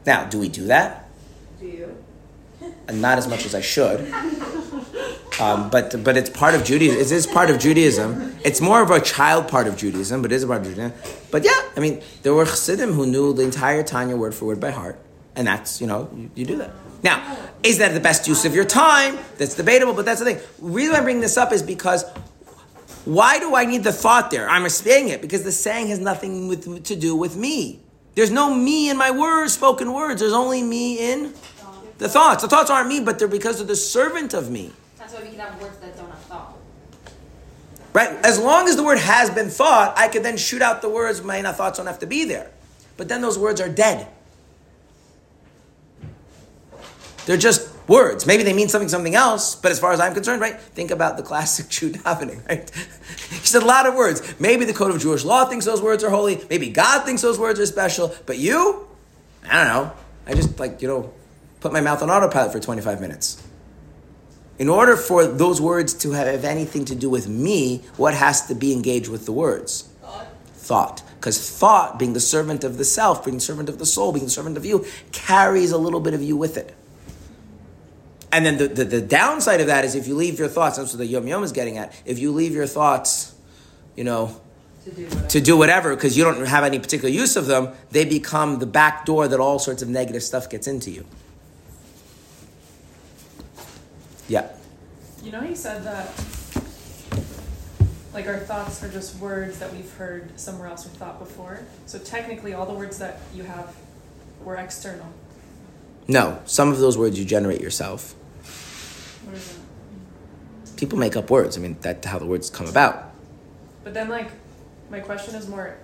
Speaker 1: Now, do we do that?
Speaker 3: Do you?
Speaker 1: And not as much as I should. Um, but but it's part of Judaism. It is part of Judaism. It's more of a child part of Judaism, but it is a part of Judaism. But yeah, I mean, there were Chassidim who knew the entire Tanya word for word by heart, and that's you know you, you do that. Now, is that the best use of your time? That's debatable, but that's the thing. The reason I bring this up is because why do I need the thought there? I'm saying it because the saying has nothing with, to do with me. There's no me in my words, spoken words. There's only me in the thoughts. The thoughts aren't me, but they're because of the servant of me.
Speaker 8: That's why we can have words that don't have thought.
Speaker 1: Right? As long as the word has been thought, I could then shoot out the words, my inner thoughts don't have to be there. But then those words are dead. They're just words. Maybe they mean something, something else, but as far as I'm concerned, right? Think about the classic Jew davening, right? he said a lot of words. Maybe the code of Jewish law thinks those words are holy. Maybe God thinks those words are special. But you, I don't know. I just like, you know, put my mouth on autopilot for 25 minutes. In order for those words to have anything to do with me, what has to be engaged with the words? Thought. Because thought, being the servant of the self, being the servant of the soul, being the servant of you, carries a little bit of you with it. And then the, the, the downside of that is if you leave your thoughts, that's what the Yom Yom is getting at. If you leave your thoughts, you know,
Speaker 3: To do whatever.
Speaker 1: to do whatever because you don't have any particular use of them, they become the back door that all sorts of negative stuff gets into you. Yeah.
Speaker 6: You know, he said that like our thoughts are just words that we've heard somewhere else or thought before. So technically, all the words that you have were external.
Speaker 1: No, some of those words you generate yourself.
Speaker 6: What is it?
Speaker 1: People make up words. I mean, that's how the words come about.
Speaker 6: But then, like, my question is more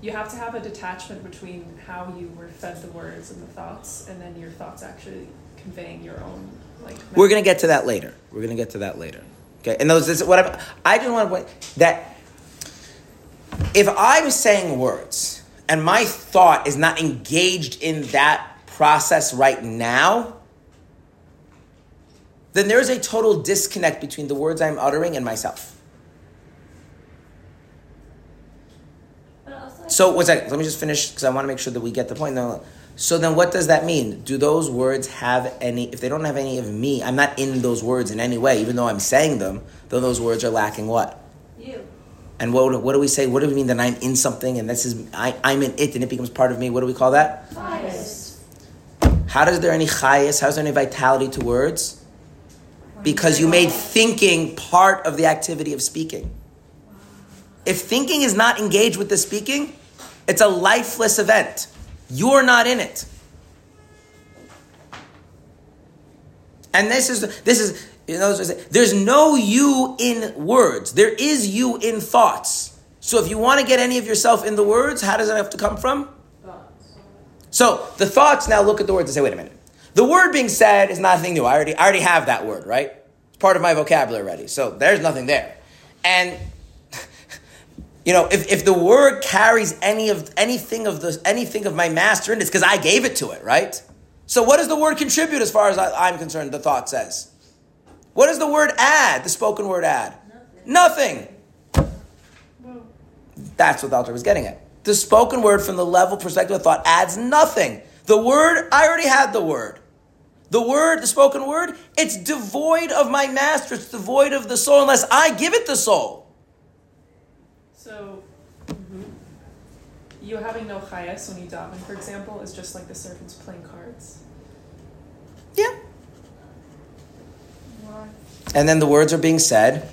Speaker 6: you have to have a detachment between how you were fed the words and the thoughts, and then your thoughts actually conveying your own, like,
Speaker 1: We're gonna get to that later. We're gonna get to that later. Okay, and those this is what I'm, I just want to point that if I'm saying words and my thought is not engaged in that process right now, then there's a total disconnect between the words I'm uttering and myself. So what's that? Let me just finish because I want to make sure that we get the point. No, so then, what does that mean? Do those words have any? If they don't have any of me, I'm not in those words in any way, even though I'm saying them. Then those words are lacking what?
Speaker 4: you.
Speaker 1: And what, what do we say? What do we mean that I'm in something and this is I, I'm in it and it becomes part of me? What do we call that?
Speaker 4: Chayas.
Speaker 1: How does there any chayas? How is there any vitality to words? Because you made thinking part of the activity of speaking. If thinking is not engaged with the speaking, it's a lifeless event. You're not in it. And this is this is you know there's no you in words. There is you in thoughts. So if you want to get any of yourself in the words, how does it have to come from? Thoughts. So the thoughts now look at the words and say, wait a minute. The word being said is nothing new. I already, I already have that word, right? It's part of my vocabulary already. So there's nothing there. And you know, if, if the word carries any of anything of the anything of my master in it, it's because I gave it to it, right? So what does the word contribute as far as I, I'm concerned, the thought says? What does the word add, the spoken word add? Nothing. nothing That's what the author was getting at. The spoken word from the level perspective of thought adds nothing. The word, I already had the word. The word, the spoken word, it's devoid of my master. It's devoid of the soul unless I give it the soul.
Speaker 6: So, you having no chayas when you daven, for example, is just like the servants playing cards.
Speaker 1: Yeah. And then the words are being said,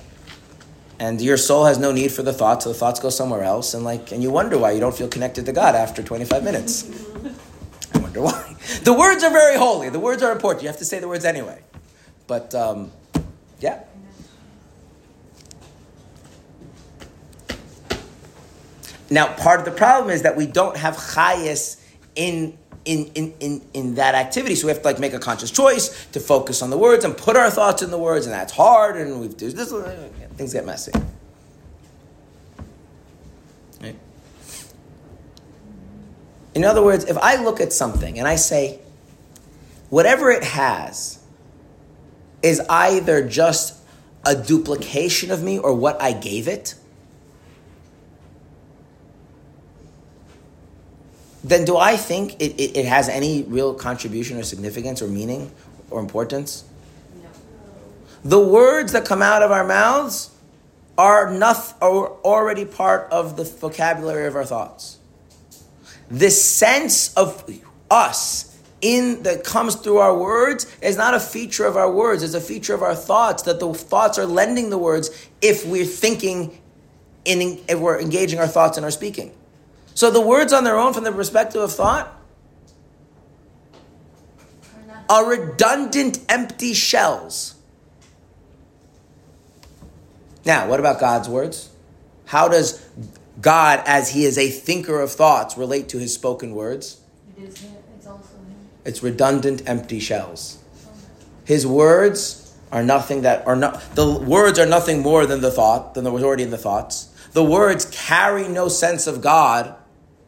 Speaker 1: and your soul has no need for the thoughts, so the thoughts go somewhere else, and like, and you wonder why you don't feel connected to God after 25 minutes. I wonder why. The words are very holy. The words are important. You have to say the words anyway. But um, yeah. Now, part of the problem is that we don't have chayas in in, in, in, in that activity. So we have to like make a conscious choice to focus on the words and put our thoughts in the words, and that's hard, and we do this, things get messy. Right? In other words, if I look at something and I say, whatever it has is either just a duplication of me or what I gave it, then do I think it, it, it has any real contribution or significance or meaning or importance? No. The words that come out of our mouths are, noth- are already part of the vocabulary of our thoughts. The sense of us in that comes through our words is not a feature of our words, it's a feature of our thoughts, that the thoughts are lending the words if we're thinking in if we're engaging our thoughts in our speaking. So the words on their own, from the perspective of thought, are redundant, empty shells. Now, what about God's words? How does God, as He is a thinker of thoughts, relate to His spoken words?
Speaker 2: It is it's also him.
Speaker 1: It's redundant, empty shells. His words are nothing that are not. The words are nothing more than the thought, than was already in the thoughts. The words carry no sense of God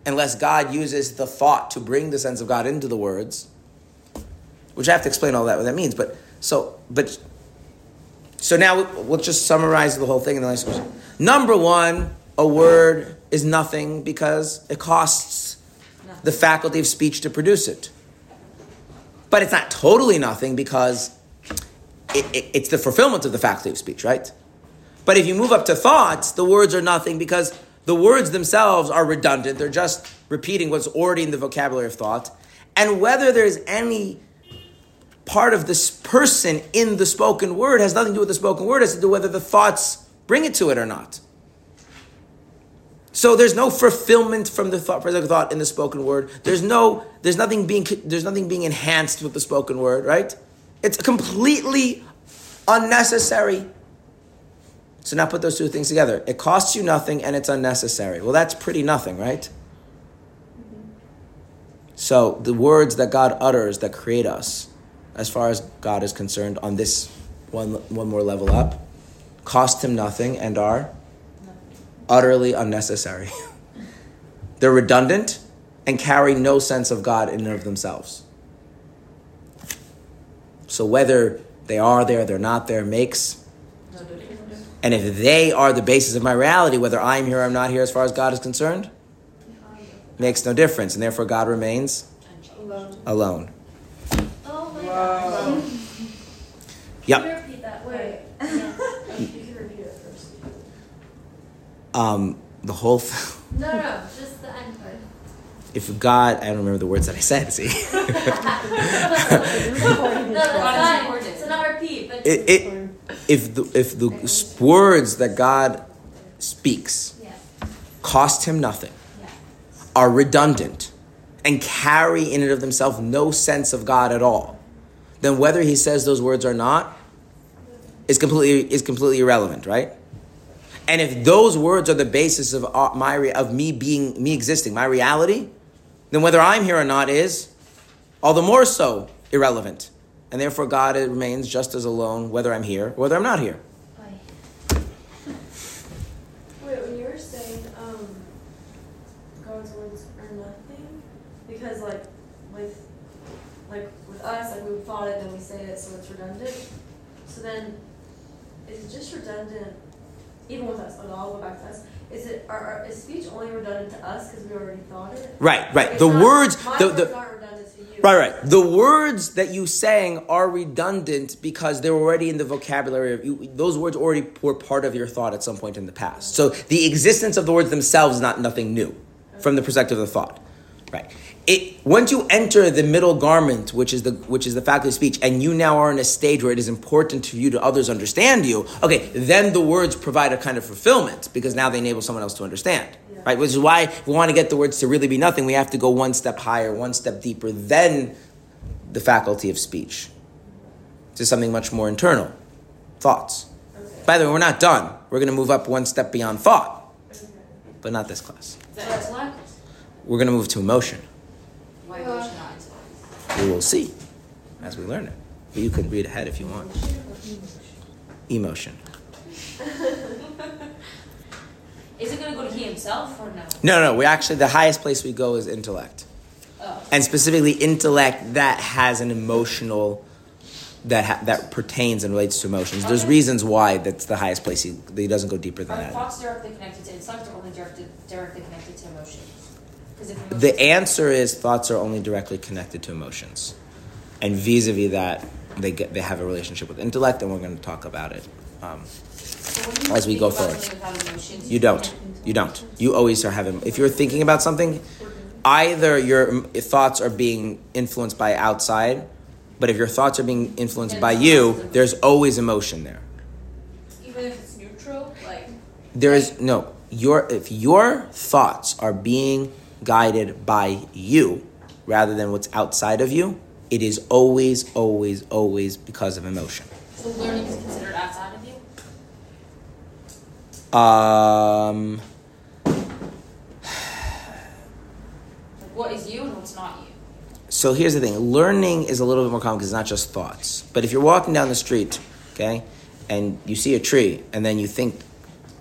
Speaker 1: unless God uses the thought to bring the sense of God into the words. Which I have to explain all that what that means. But so, but so now we'll just summarize the whole thing in the next question. Number one, a word is nothing because it costs the faculty of speech to produce it. But it's not totally nothing because it, it, it's the fulfillment of the faculty of speech, right? But if you move up to thoughts, the words are nothing because the words themselves are redundant. They're just repeating what's already in the vocabulary of thought. And whether there's any part of this person in the spoken word has nothing to do with the spoken word, has to do whether the thoughts bring it to it or not. So there's no fulfillment from the thought, thought in the spoken word. There's no, there's nothing being, there's nothing being enhanced with the spoken word, right? It's completely unnecessary. So now put those two things together. It costs you nothing and it's unnecessary. Well, that's pretty nothing, right? Mm-hmm. So the words that God utters that create us, as far as God is concerned, on this one one more level up, cost him nothing and are utterly unnecessary. They're redundant and carry no sense of God in and of themselves. So whether they are there, they're not there, makes. And if they are the basis of my reality, whether I'm here or I'm not here as far as God is concerned, makes no difference. And therefore God remains alone.
Speaker 4: Oh my god.
Speaker 1: Yep.
Speaker 4: Can you repeat that word?
Speaker 2: You can repeat it first.
Speaker 1: Um, the whole th-
Speaker 4: No, no, just the end part.
Speaker 1: if God, I don't remember the words that I said, see.
Speaker 4: No, that's
Speaker 8: important.
Speaker 4: So not repeat, but
Speaker 1: it, it, if the, if the words that God speaks cost him nothing, are redundant, and carry in and of themselves no sense of God at all, then whether he says those words or not is completely is completely irrelevant, right? And if those words are the basis of uh, my of me being me existing, my reality, then whether I'm here or not is all the more so irrelevant. And therefore, God remains just as alone whether I'm here or whether I'm not here.
Speaker 2: Wait, when you were saying, um, God's words are nothing, because like, with, like, with us, like, we thought it, then we say it, so it's redundant. So then, is it just redundant, even with us, like, I'll go back to us, is it, are, are, is speech only redundant to us because we already thought it?
Speaker 1: Right, right.
Speaker 2: It's
Speaker 1: the
Speaker 2: not-
Speaker 1: words,
Speaker 2: My
Speaker 1: the,
Speaker 2: words
Speaker 1: Right, right. The words that you sang are redundant because they're already in the vocabulary of you. Those words already were part of your thought at some point in the past. So the existence of the words themselves is not nothing new from the perspective of the thought. Right. It once you enter the middle garment, which is the which is the faculty of speech, and you now are in a stage where it is important to you to others understand you. Okay, then the words provide a kind of fulfillment because now they enable someone else to understand. Right, which is why if we want to get the words to really be nothing, we have to go one step higher, one step deeper than the faculty of speech to something much more internal, thoughts. By the way, we're not done. We're going to move up one step beyond thought, but not this class. We're going to move to emotion.
Speaker 8: Why emotion not intellect?
Speaker 1: We will see as we learn it. But you can read ahead if you want. Emotion.
Speaker 8: Is it gonna go to he himself or no?
Speaker 1: No, no, we actually, the highest place we go is intellect.
Speaker 8: Oh.
Speaker 1: And specifically, intellect that has an emotional, that, ha- that pertains and relates to emotions. There's reasons why that's the highest place he, he doesn't go deeper than
Speaker 8: Are
Speaker 1: that.
Speaker 8: thoughts directly connected to intellect or only directed, directly connected to emotions? Because if emotions,
Speaker 1: The answer is thoughts are only directly connected to emotions, and vis-a-vis that, they get they have a relationship with intellect, and we're going to talk about it. Um,
Speaker 8: So
Speaker 1: as we go forward.
Speaker 8: emotions,
Speaker 1: you don't. You don't. You always are having. If you're thinking about something, either your thoughts are being influenced by outside, but if your thoughts are being influenced by you, there's always emotion there.
Speaker 5: Even if it's neutral, like
Speaker 1: There is no your if your thoughts are being guided by you rather than what's outside of you, it is always, always, always because of emotion.
Speaker 8: So learning is considered outside of you.
Speaker 1: Um,
Speaker 8: what is you and what's not you?
Speaker 1: so here's the thing: learning is a little bit more common because it's not just thoughts. But if you're walking down the street, okay, and you see a tree, and then you think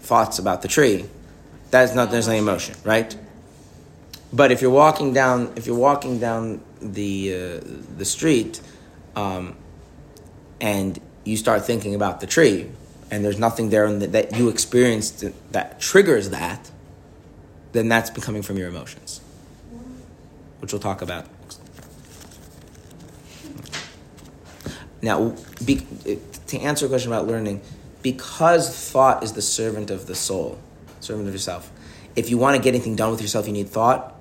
Speaker 1: thoughts about the tree, that's not there's no emotion, right? But if you're walking down, if you're walking down the uh, the street, um, and you start thinking about the tree, and there's nothing there the, that you experienced that triggers that, then that's becoming from your emotions, which we'll talk about. Now, be, to answer a question about learning, because thought is the servant of the soul, servant of yourself. If you want to get anything done with yourself, you need thought.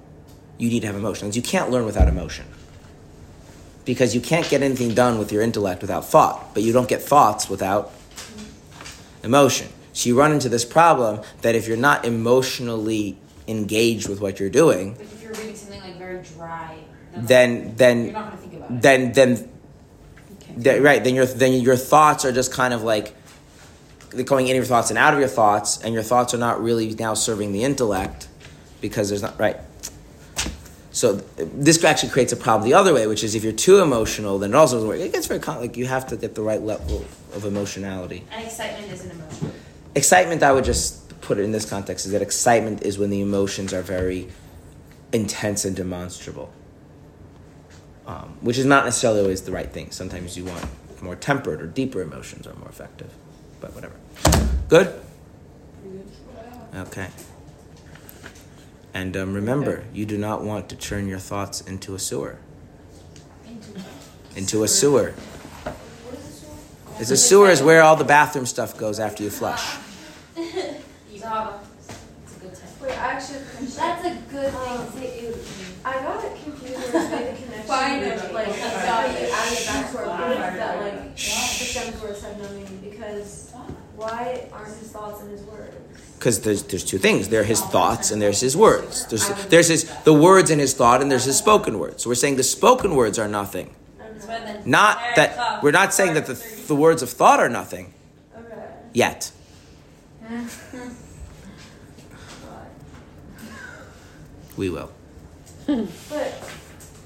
Speaker 1: You need to have emotions. You can't learn without emotion. Because you can't get anything done with your intellect without thought, but you don't get thoughts without emotion. So you run into this problem that if you're not emotionally engaged with what you're doing,
Speaker 8: Like if you're reading something like very dry,
Speaker 1: then
Speaker 8: you're
Speaker 1: then
Speaker 8: not gonna think about it.
Speaker 1: then then that, right then your then your thoughts are just kind of like going in your thoughts and out of your thoughts and your thoughts are not really now serving the intellect because there's not right so this actually creates a problem the other way which is if you're too emotional then it also doesn't work. It gets very con- like you have to get the right level of emotionality.
Speaker 8: And excitement is an emotion.
Speaker 1: excitement i would just put it in this context is that excitement is when the emotions are very intense and demonstrable. Um, which is not necessarily always the right thing. Sometimes you want more tempered or deeper emotions are more effective but whatever. Good? Okay and um, remember you do not want to turn your thoughts into a sewer into a sewer it's a sewer is where all the bathroom stuff goes after you flush
Speaker 8: Zaba. It's a good time.
Speaker 2: Wait, I actually have a question.
Speaker 4: That's a good thing to say.
Speaker 2: I got it confused when I made the connection
Speaker 5: Finally.
Speaker 2: with like how you added back to our proof that like Hashem's words have no meaning because why aren't his thoughts in his words?
Speaker 1: Because there's there's two things. There are his thoughts and there's his words. There's there's his the words in his thought and there's his spoken words. So we're saying the spoken words are nothing.
Speaker 8: It's better than
Speaker 1: Not that we're not saying that the the words of thought are nothing yet. We will.
Speaker 2: But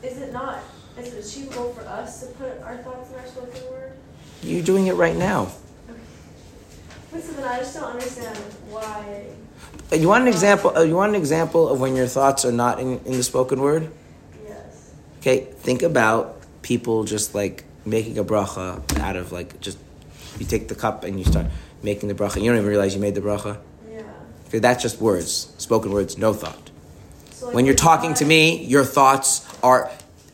Speaker 2: is it not, is it achievable for us to put our thoughts in our spoken word?
Speaker 1: You're doing it right now.
Speaker 2: Listen, I just don't understand why.
Speaker 1: You want an example? Uh, you want an example of when your thoughts are not in, in the spoken word?
Speaker 2: Yes.
Speaker 1: Okay, think about people just like making a bracha out of like just you take the cup and you start making the bracha. You don't even realize you made the bracha.
Speaker 2: Yeah.
Speaker 1: Okay, that's just words, spoken words, no thought.
Speaker 2: So like
Speaker 1: When you're talking to me, your thoughts are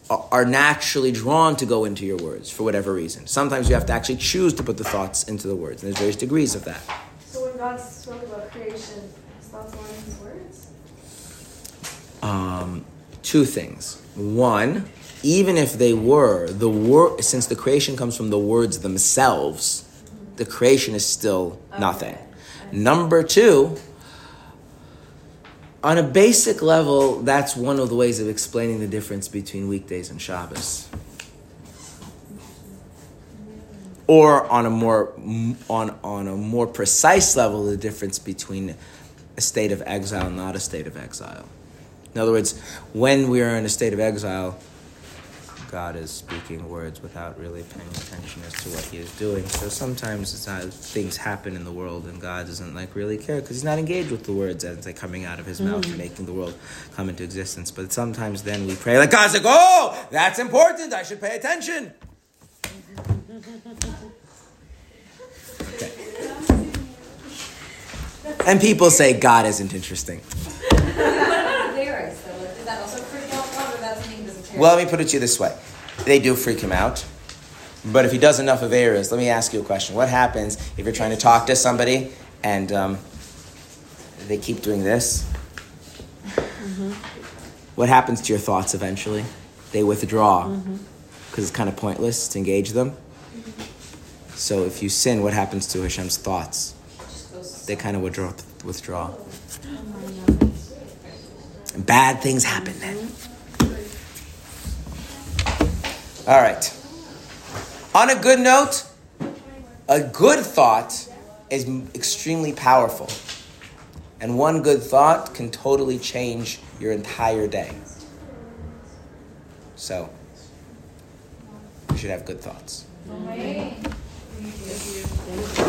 Speaker 1: are naturally drawn to go into your words for whatever reason. Sometimes you have to actually choose to put the thoughts into the words, and there's various degrees of that.
Speaker 2: So when God spoke about creation, his thoughts were in his words?
Speaker 1: um, two things. One, even if they were the word, since the creation comes from the words themselves, the creation is still nothing.
Speaker 2: Okay.
Speaker 1: Number two, on a basic level, that's one of the ways of explaining the difference between weekdays and Shabbos. Or on a more on on a more precise level, the difference between a state of exile and not a state of exile. In other words, when we are in a state of exile, God is speaking words without really paying attention as to what He is doing. So sometimes it's not, things happen in the world, and God doesn't like really care because He's not engaged with the words as they're coming out of His mouth mm. and making the world come into existence. But sometimes then we pray like God's like, "Oh, that's important. I should pay attention." Okay. And people say God isn't interesting.
Speaker 8: What about aveiros though? Like, is that also freak out God or that's something he doesn't care?
Speaker 1: Well, let me put it to you this way. They do freak him out. But if he does enough of errors, let me ask you a question. What happens if you're trying to talk to somebody and um, they keep doing this? Mm-hmm. What happens to your thoughts eventually? They withdraw mm-hmm. because it's kind of pointless to engage them. So if you sin, what happens to Hashem's thoughts? They kind of withdraw. withdraw. Oh and bad things happen then. Mm-hmm. All right. On a good note, a good thought is extremely powerful. And one good thought can totally change your entire day. So, you should have good thoughts.